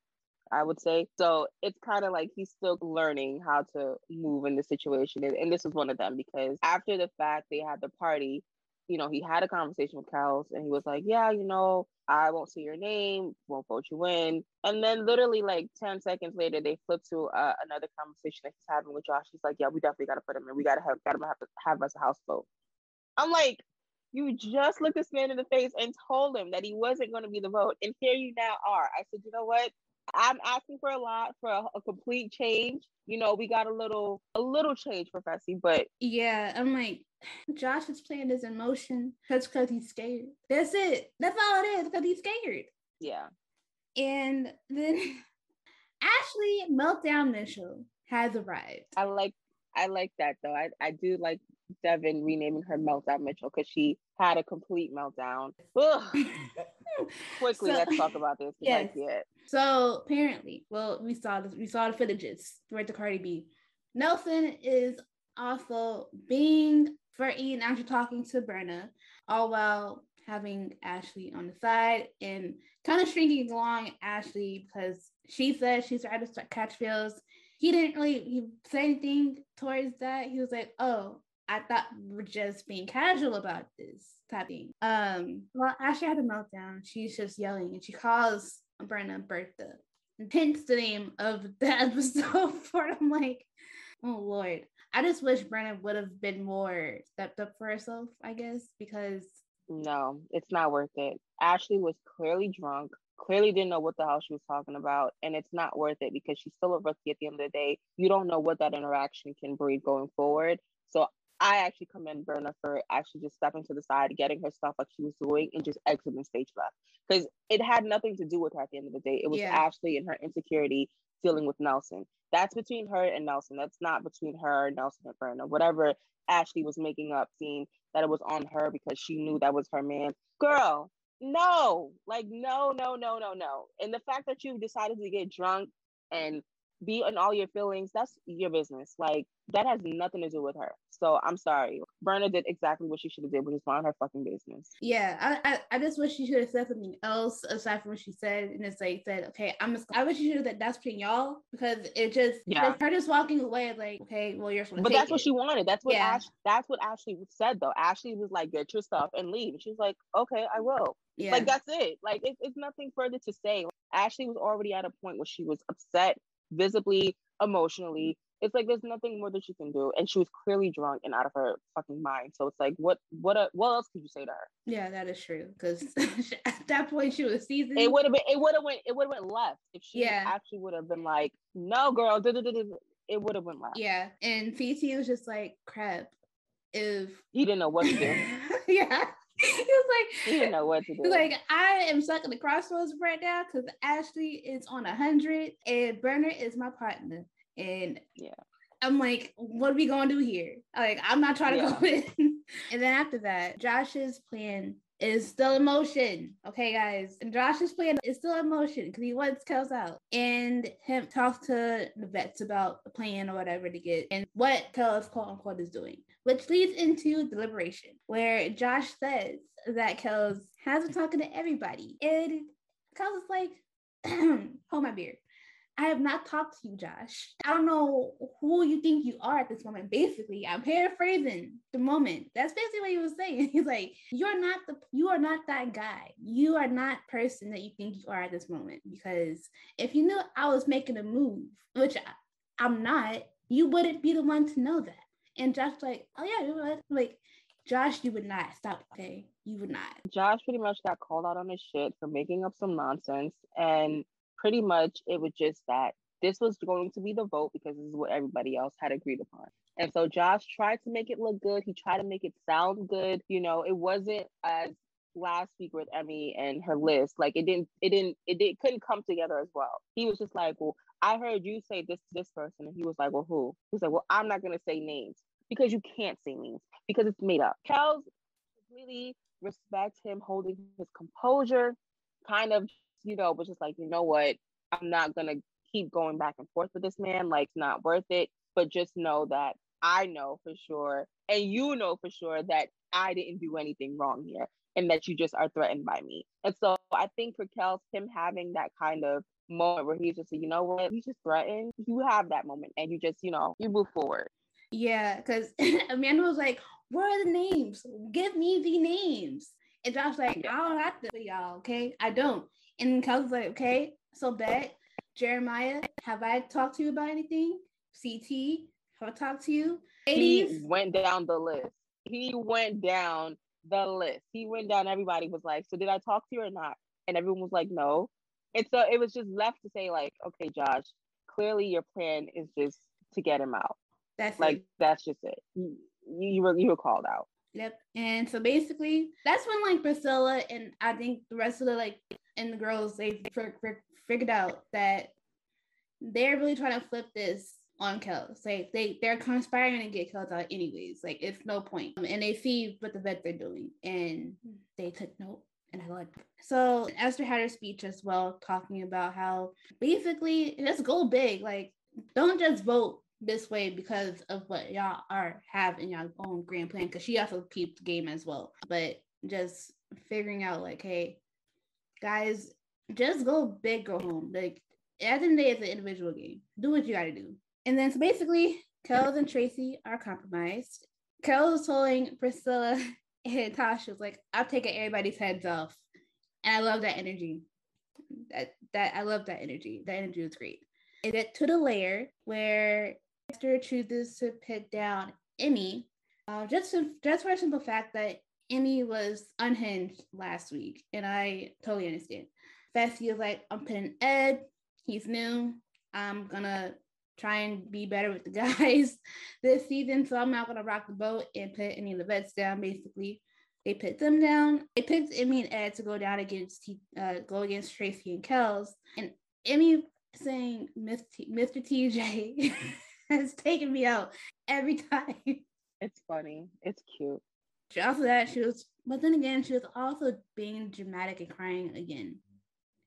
I would say. So it's kind of like he's still learning how to move in the situation. And, and, this was one of them because after the fact they had the party, you know, he had a conversation with Kels and he was like, Yeah, you know, I won't see your name, won't vote you in. And then literally like 10 seconds later, they flip to uh, another conversation that he's having with Josh. He's like, Yeah, we definitely got to put him in. We got to have, got to have, have us a house vote. I'm like, you just looked this man in the face and told him that he wasn't going to be the vote. And here you now are. I said, you know what? I'm asking for a lot for a, a, complete change. You know, we got a little a little change for Fessy, but yeah, I'm like, Josh is playing his emotion. That's because he's scared. That's it. That's all it is. Because he's scared. Yeah. And then Ashley Meltdown Mitchell has arrived. I like I like that though. I, I do like Devin renaming her meltdown Mitchell because she had a complete meltdown. Quickly, so, let's talk about this. Yes. So apparently, well, we saw this. We saw the footages right to Cardi B. Nelson is also being flirty and actually talking to Berna, all while having Ashley on the side and kind of shrinking along Ashley because she says she's trying to start catch feels he didn't really he say anything towards that. He was like, "Oh, I thought we're just being casual about this type thing." Um, well, Ashley had a meltdown. She's just yelling, and she calls Brenna Bertha, and hence the name of the episode. For it. I'm like, oh lord, I just wish Brenna would have been more stepped up for herself. I guess because no, it's not worth it. Ashley was clearly drunk clearly didn't know what the hell she was talking about and it's not worth it because she's still a rookie at the end of the day you don't know what that interaction can breed going forward so i actually commend Brenna for actually just stepping to the side getting her stuff like she was doing and just exiting stage left because it had nothing to do with her at the end of the day. It was yeah. ashley and her insecurity dealing with nelson. That's between her and nelson. That's not between her nelson and Brenna whatever ashley was making up seeing that it was on her because she knew that was her man. Girl no, like no, no, no, no, no. And the fact that you decided to get drunk and be in all your feelings, that's your business. Like that has nothing to do with her. So I'm sorry. Berna did exactly what she should have did, which is mind her fucking business. Yeah, I, I, I just wish she should have said something else aside from what she said, and it's like said, okay, I'm. Just, I wish she should have said that's between y'all because it just yeah. her just walking away like, okay, well you're. But that's it. what she wanted. That's what yeah. Ash, That's what Ashley said though. Ashley was like, get your stuff and leave. And she was like, okay, I will. Yeah. Like that's it. Like it, it's nothing further to say. Ashley was already at a point where she was upset, visibly, emotionally. It's like there's nothing more that she can do, and she was clearly drunk and out of her fucking mind. So it's like, what, what, a, what else could you say to her? Yeah, that is true. Because at that point, she was seasoned. It would have been, it would have went, it would have went left if she yeah. actually would have been like, no, girl, it would have went left. Yeah, and PT was just like, crap. If he didn't know what to do. yeah. he was like, he didn't know what to do. Like, I am stuck in the crossroads right now because Ashley is on a hundred and Bernard is my partner. And yeah, I'm like, what are we gonna do here? Like, I'm not trying to yeah. go in. and then after that, Josh's plan is still in motion. Okay, guys. And Josh's plan is still in motion because he wants Kels out. And him talk to the vets about the plan or whatever to get and what Kels quote unquote is doing. Which leads into deliberation, where Josh says that Kels has been talking to everybody. And Kels is like, hold my beer. I have not talked to you, Josh. I don't know who you think you are at this moment. Basically, I'm paraphrasing the moment. That's basically what he was saying. He's like, You're not the you are not that guy. You are not person that you think you are at this moment. Because if you knew I was making a move, which I, I'm not, you wouldn't be the one to know that. And Josh like, oh yeah, like Josh, you would not stop. Okay, you would not. Josh pretty much got called out on his shit for making up some nonsense, and pretty much it was just that this was going to be the vote because this is what everybody else had agreed upon. And so Josh tried to make it look good. He tried to make it sound good. You know, it wasn't as last week with Emy and her list. Like it didn't, it didn't, it did, couldn't come together as well. He was just like, well, I heard you say this to this person. And he was like, well, who? He's like, well, I'm not to say names because you can't say names because it's made up. Kels really respect him holding his composure, kind of you know, but just like, you know what, I'm not gonna keep going back and forth with this man. Like, not worth it. But just know that I know for sure, and you know for sure that I didn't do anything wrong here, and that you just are threatened by me. And so I think for Kels, him having that kind of moment where he's just, you know what, he's just threatened. You have that moment, and you just, you know, you move forward. Yeah, because Amanda was like, "Where are the names? Give me the names." And Josh was like, "I don't have to for y'all, okay? I don't." And Kelsey's like, okay, so bet Jeremiah, have I talked to you about anything? CT, have I talked to you? He went down the list. He went down the list. He went down, everybody was like, So did I talk to you or not? And everyone was like, No. And so it was just left to say, like, okay, Josh, clearly your plan is just to get him out. That's like it. that's just it. You, you were you were called out. Yep. And so basically, that's when like Priscilla and I think the rest of the like and the girls they figured out that they're really trying to flip this on Kels. Like they they're conspiring to get Kels out anyways. Like it's no point. Um, and they see what the vet they're doing, and they took note. And I like so Esther had her speech as well, talking about how basically just go big. Like don't just vote this way because of what y'all are have in your own grand plan. Because she also the game as well, but just figuring out like, hey, guys, just go big, go home. Like at the end of the day, it's an individual game. Do what you got to do. And then so basically, Kels and Tracy are compromised. Kels was telling Priscilla and Tasha was like, I'm taking everybody's heads off. And I love that energy. That that I love that energy. That energy was great. It get to the Lair where Esther chooses to put down Emy, uh, just to, just for a simple fact that Emy was unhinged last week, and I totally understand. Fessy was like, I'm putting Ed. He's new. I'm gonna try and be better with the guys this season. So I'm not gonna rock the boat and put any of the vets down. Basically, they put them down. They picked Emy and Ed to go down against uh, go against Tracy and Kels. And Emy saying Mr. TJ has taken me out every time. It's funny. It's cute. After that, she was, but then again, she was also being dramatic and crying again.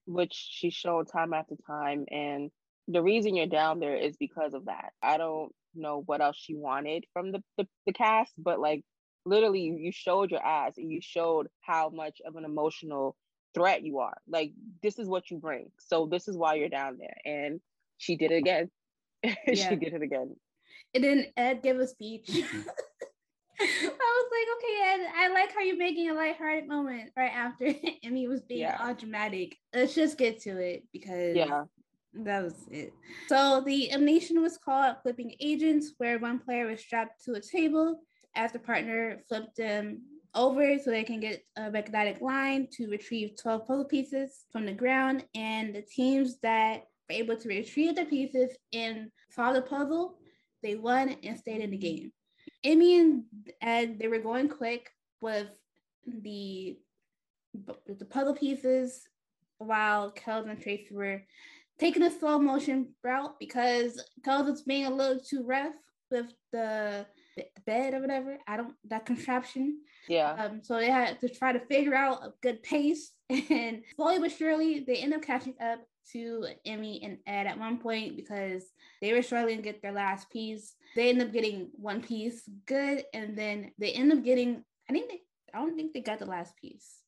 Which she showed time after time. And the reason you're down there is because of that. I don't know what else she wanted from the, the, the cast, but like literally you showed your ass and you showed how much of an emotional threat you are. Like this is what you bring. So this is why you're down there. And she did it again. Yeah. she did it again. And then Ed gave a speech. Mm-hmm. I was like, okay, Ed, I like how you're making a lighthearted moment right after Emy was being yeah. all dramatic. Let's just get to it because yeah, that was it. So the nation was called flipping agents, where one player was strapped to a table as the partner flipped them over so they can get a magnetic line to retrieve 12 puzzle pieces from the ground. And the teams that were able to retrieve the pieces and solve the puzzle, they won and stayed in the game. Emy and Ed, they were going quick with the the puzzle pieces while Kels and Tracy were taking a slow motion route because because it's being a little too rough with the the bed or whatever. I don't that contraption. Yeah. Um, so they had to try to figure out a good pace, and slowly but surely they end up catching up to Emy and Ed at one point because they were struggling to get their last piece. They end up getting one piece good, and then they end up getting. I think they. I don't think they got the last piece.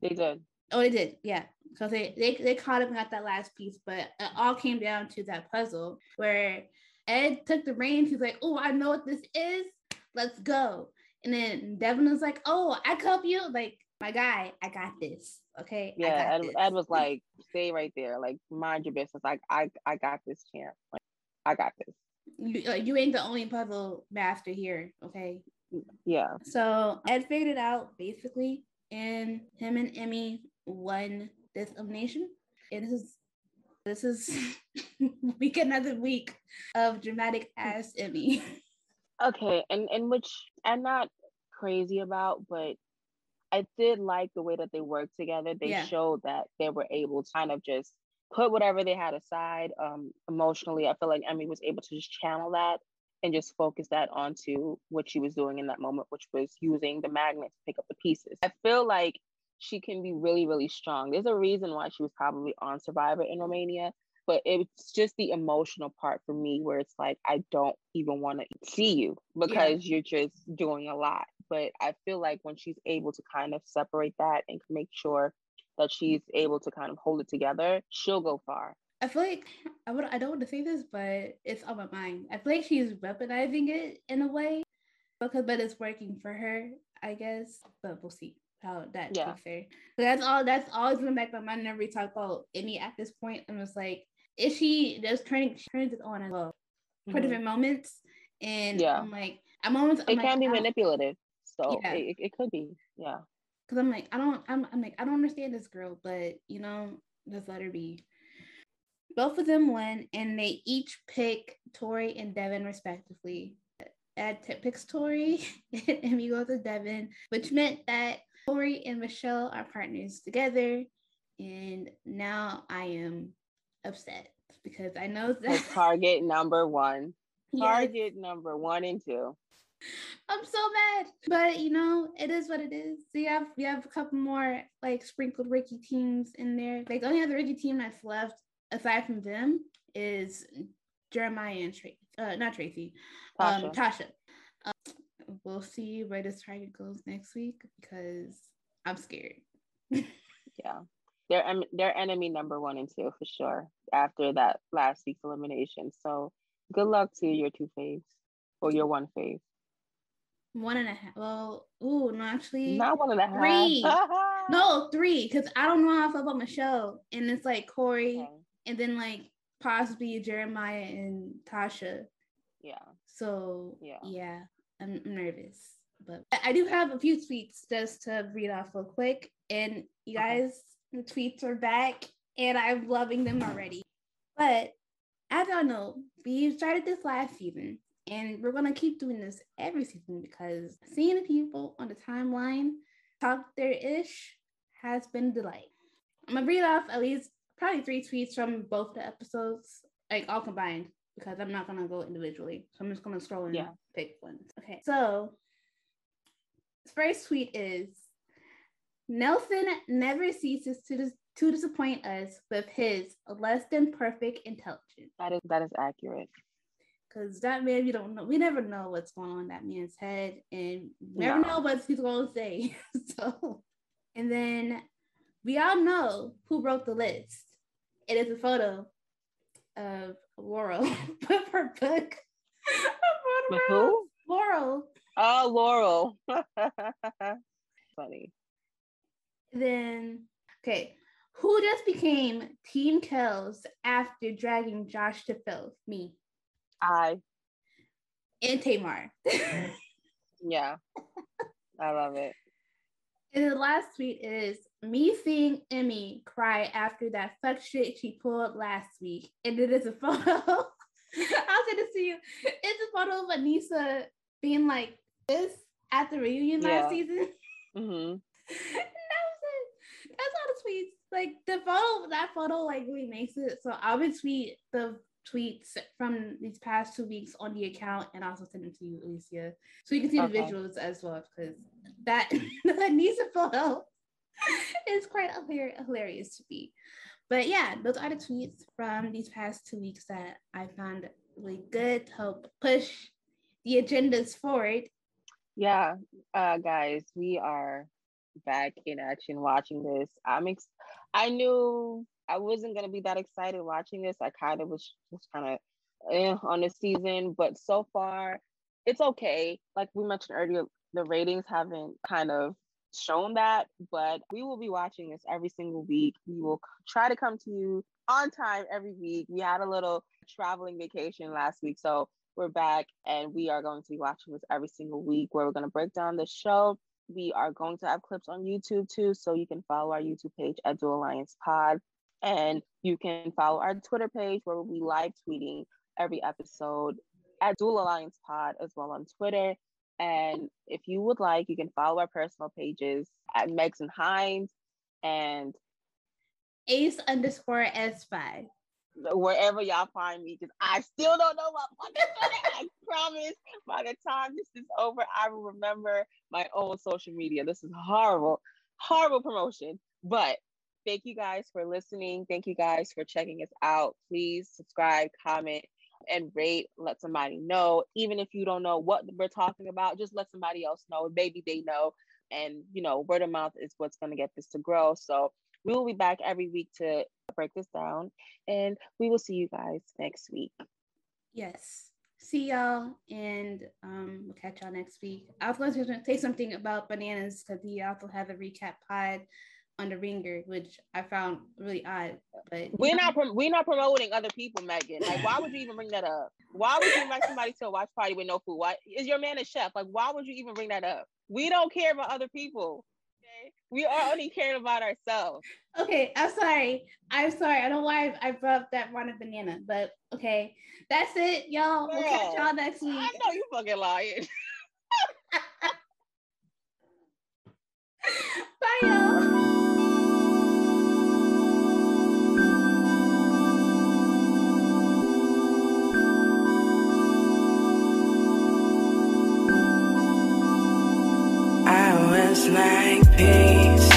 They did. Oh, they did. Yeah, because they, they they caught up and got that last piece, but it all came down to that puzzle where Ed took the reins. He's like, "Oh, I know what this is. Let's go." And then Devin was like, "Oh, I can help you." Like, my guy, I got this. Okay. Yeah, Ed, this. Ed, was like, "Stay right there. Like, mind your business. Like, I, I got this, champ. Like, I got this." You, you ain't the only puzzle master here. Okay. Yeah. So Ed figured it out basically, and him and Emy won this elimination. It is this is week another week of dramatic ass Emy. Okay, and and which I'm not crazy about, but I did like the way that they worked together. They yeah. showed that they were able to kind of just put whatever they had aside um, emotionally. I feel like Emy was able to just channel that and just focus that onto what she was doing in that moment, which was using the magnet to pick up the pieces. I feel like she can be really, really strong. There's a reason why she was probably on Survivor in Romania, but it's just the emotional part for me where it's like, I don't even want to see you because yeah. you're just doing a lot. But I feel like when she's able to kind of separate that and make sure that she's able to kind of hold it together, she'll go far. I feel like I would I don't want to say this, but it's on my mind. I feel like she's weaponizing it in a way because but it's working for her, I guess. But we'll see how that yeah. her. But that's all. That's always gonna make my mind whenever we talk about Emy at this point. I'm just like, is she just turning she turns it on and off for mm-hmm. different moments? And yeah, I'm like, moments it I'm can like, be manipulative. So yeah. it, it could be, yeah. Because I'm like, I don't, I'm, I'm like, I don't understand this girl, but you know, just let her be. Both of them win, and they each pick Tori and Devin respectively. Ed picks Tori, and Emy goes to Devin, which meant that Tori and Michele are partners together. And now I am upset because I know that target number one, target yes. number one and two. I'm so mad, but you know it is what it is. So you have we have a couple more like sprinkled Ricky teams in there. Like the only other Ricky team that's left aside from them is Jeremiah and Tracy. Uh, not Tracy, Tasha. Um, Tasha. We'll see where this target goes next week because I'm scared. yeah. They're they're enemy number one and two for sure after that last week's elimination. So Good luck to your two faves or your one fave. One and a half. Well, ooh, no, actually, not one and a half. Three. no, three. Because I don't know how I feel about Michele, and it's like Corey, okay. and then like possibly Jeremiah and Tasha. Yeah. So yeah, yeah, I'm, I'm nervous, but I do have a few tweets just to read off real quick, and you guys, the tweets are back, and I'm loving them already. But as y'all know, we started this last season, and we're gonna keep doing this every season because seeing the people on the timeline talk their ish has been a delight. I'm gonna read off at least probably three tweets from both the episodes, like all combined, because I'm not gonna go individually. So I'm just gonna scroll and yeah. Pick ones. Okay, so first tweet is Nelson never ceases to dis- to disappoint us with his less than perfect intelligence. That is that is accurate. Cause that man, we don't know. We never know what's going on in that man's head, and never no. know what he's going to say. so, and then we all know who wrote the list. It is a photo of Laurel with her book. With who? Laurel. Oh, Laurel. Funny. Then, okay, who just became Team Kells after dragging Josh to filth? Me. I. And Tamar. yeah. I love it. And the last tweet is me seeing Emy cry after that fuck shit she pulled last week. And it is a photo. I'll send it to you. It's a photo of Aneesa being like this at the reunion yeah. last season. Mm-hmm. that was it. That's all the tweets. Like the photo, that photo like really makes it. So I would tweet the tweets from these past two weeks on the account and also send them to you, Alicia. So you can see okay. the visuals as well because that Aneesa photo is quite hilarious to me. But yeah, those are the tweets from these past two weeks that I found really good to help push the agendas forward. Yeah, uh, guys, we are back in action watching this. I'm ex- I knew I wasn't gonna be that excited watching this. I kind of was just kind of eh, on the season, but so far it's okay. Like we mentioned earlier, the ratings haven't kind of shown that, but we will be watching this every single week. We will try to come to you on time every week. We had a little traveling vacation last week, so we're back and we are going to be watching this every single week where we're going to break down the show. We are going to have clips on YouTube too, so you can follow our YouTube page at Duel Alliance Pod. And you can follow our Twitter page where we'll be live tweeting every episode at Duel Alliance Pod as well on Twitter. And if you would like, you can follow our personal pages at Megs and Hines and Ace underscore S5. Wherever y'all find me, because I still don't know what fucking I promise by the time this is over, I will remember my own social media. This is horrible, horrible promotion. But thank you guys for listening. Thank you guys for checking us out. Please subscribe, comment, and rate. Let somebody know. Even if you don't know what we're talking about, just let somebody else know. Maybe they know. And, you know, word of mouth is what's going to get this to grow. So we will be back every week to break this down. And we will see you guys next week. Yes. See y'all, and um, we'll catch y'all next week. I was going to say something about bananas because he also has a recap pod on the ringer, which I found really odd. But we're know. not prom- we're not promoting other people, Megan. Like, why would you even bring that up? Why would you invite somebody to a watch party with no food? Why is your man a chef? Like, why would you even bring that up? We don't care about other people. Okay, we are only caring about ourselves. Okay, I'm sorry. I'm sorry. I don't know why I brought up that one banana, but okay, that's it, y'all. Girl, we'll catch y'all next week. I know you fucking lying. Bye, y'all. like peace.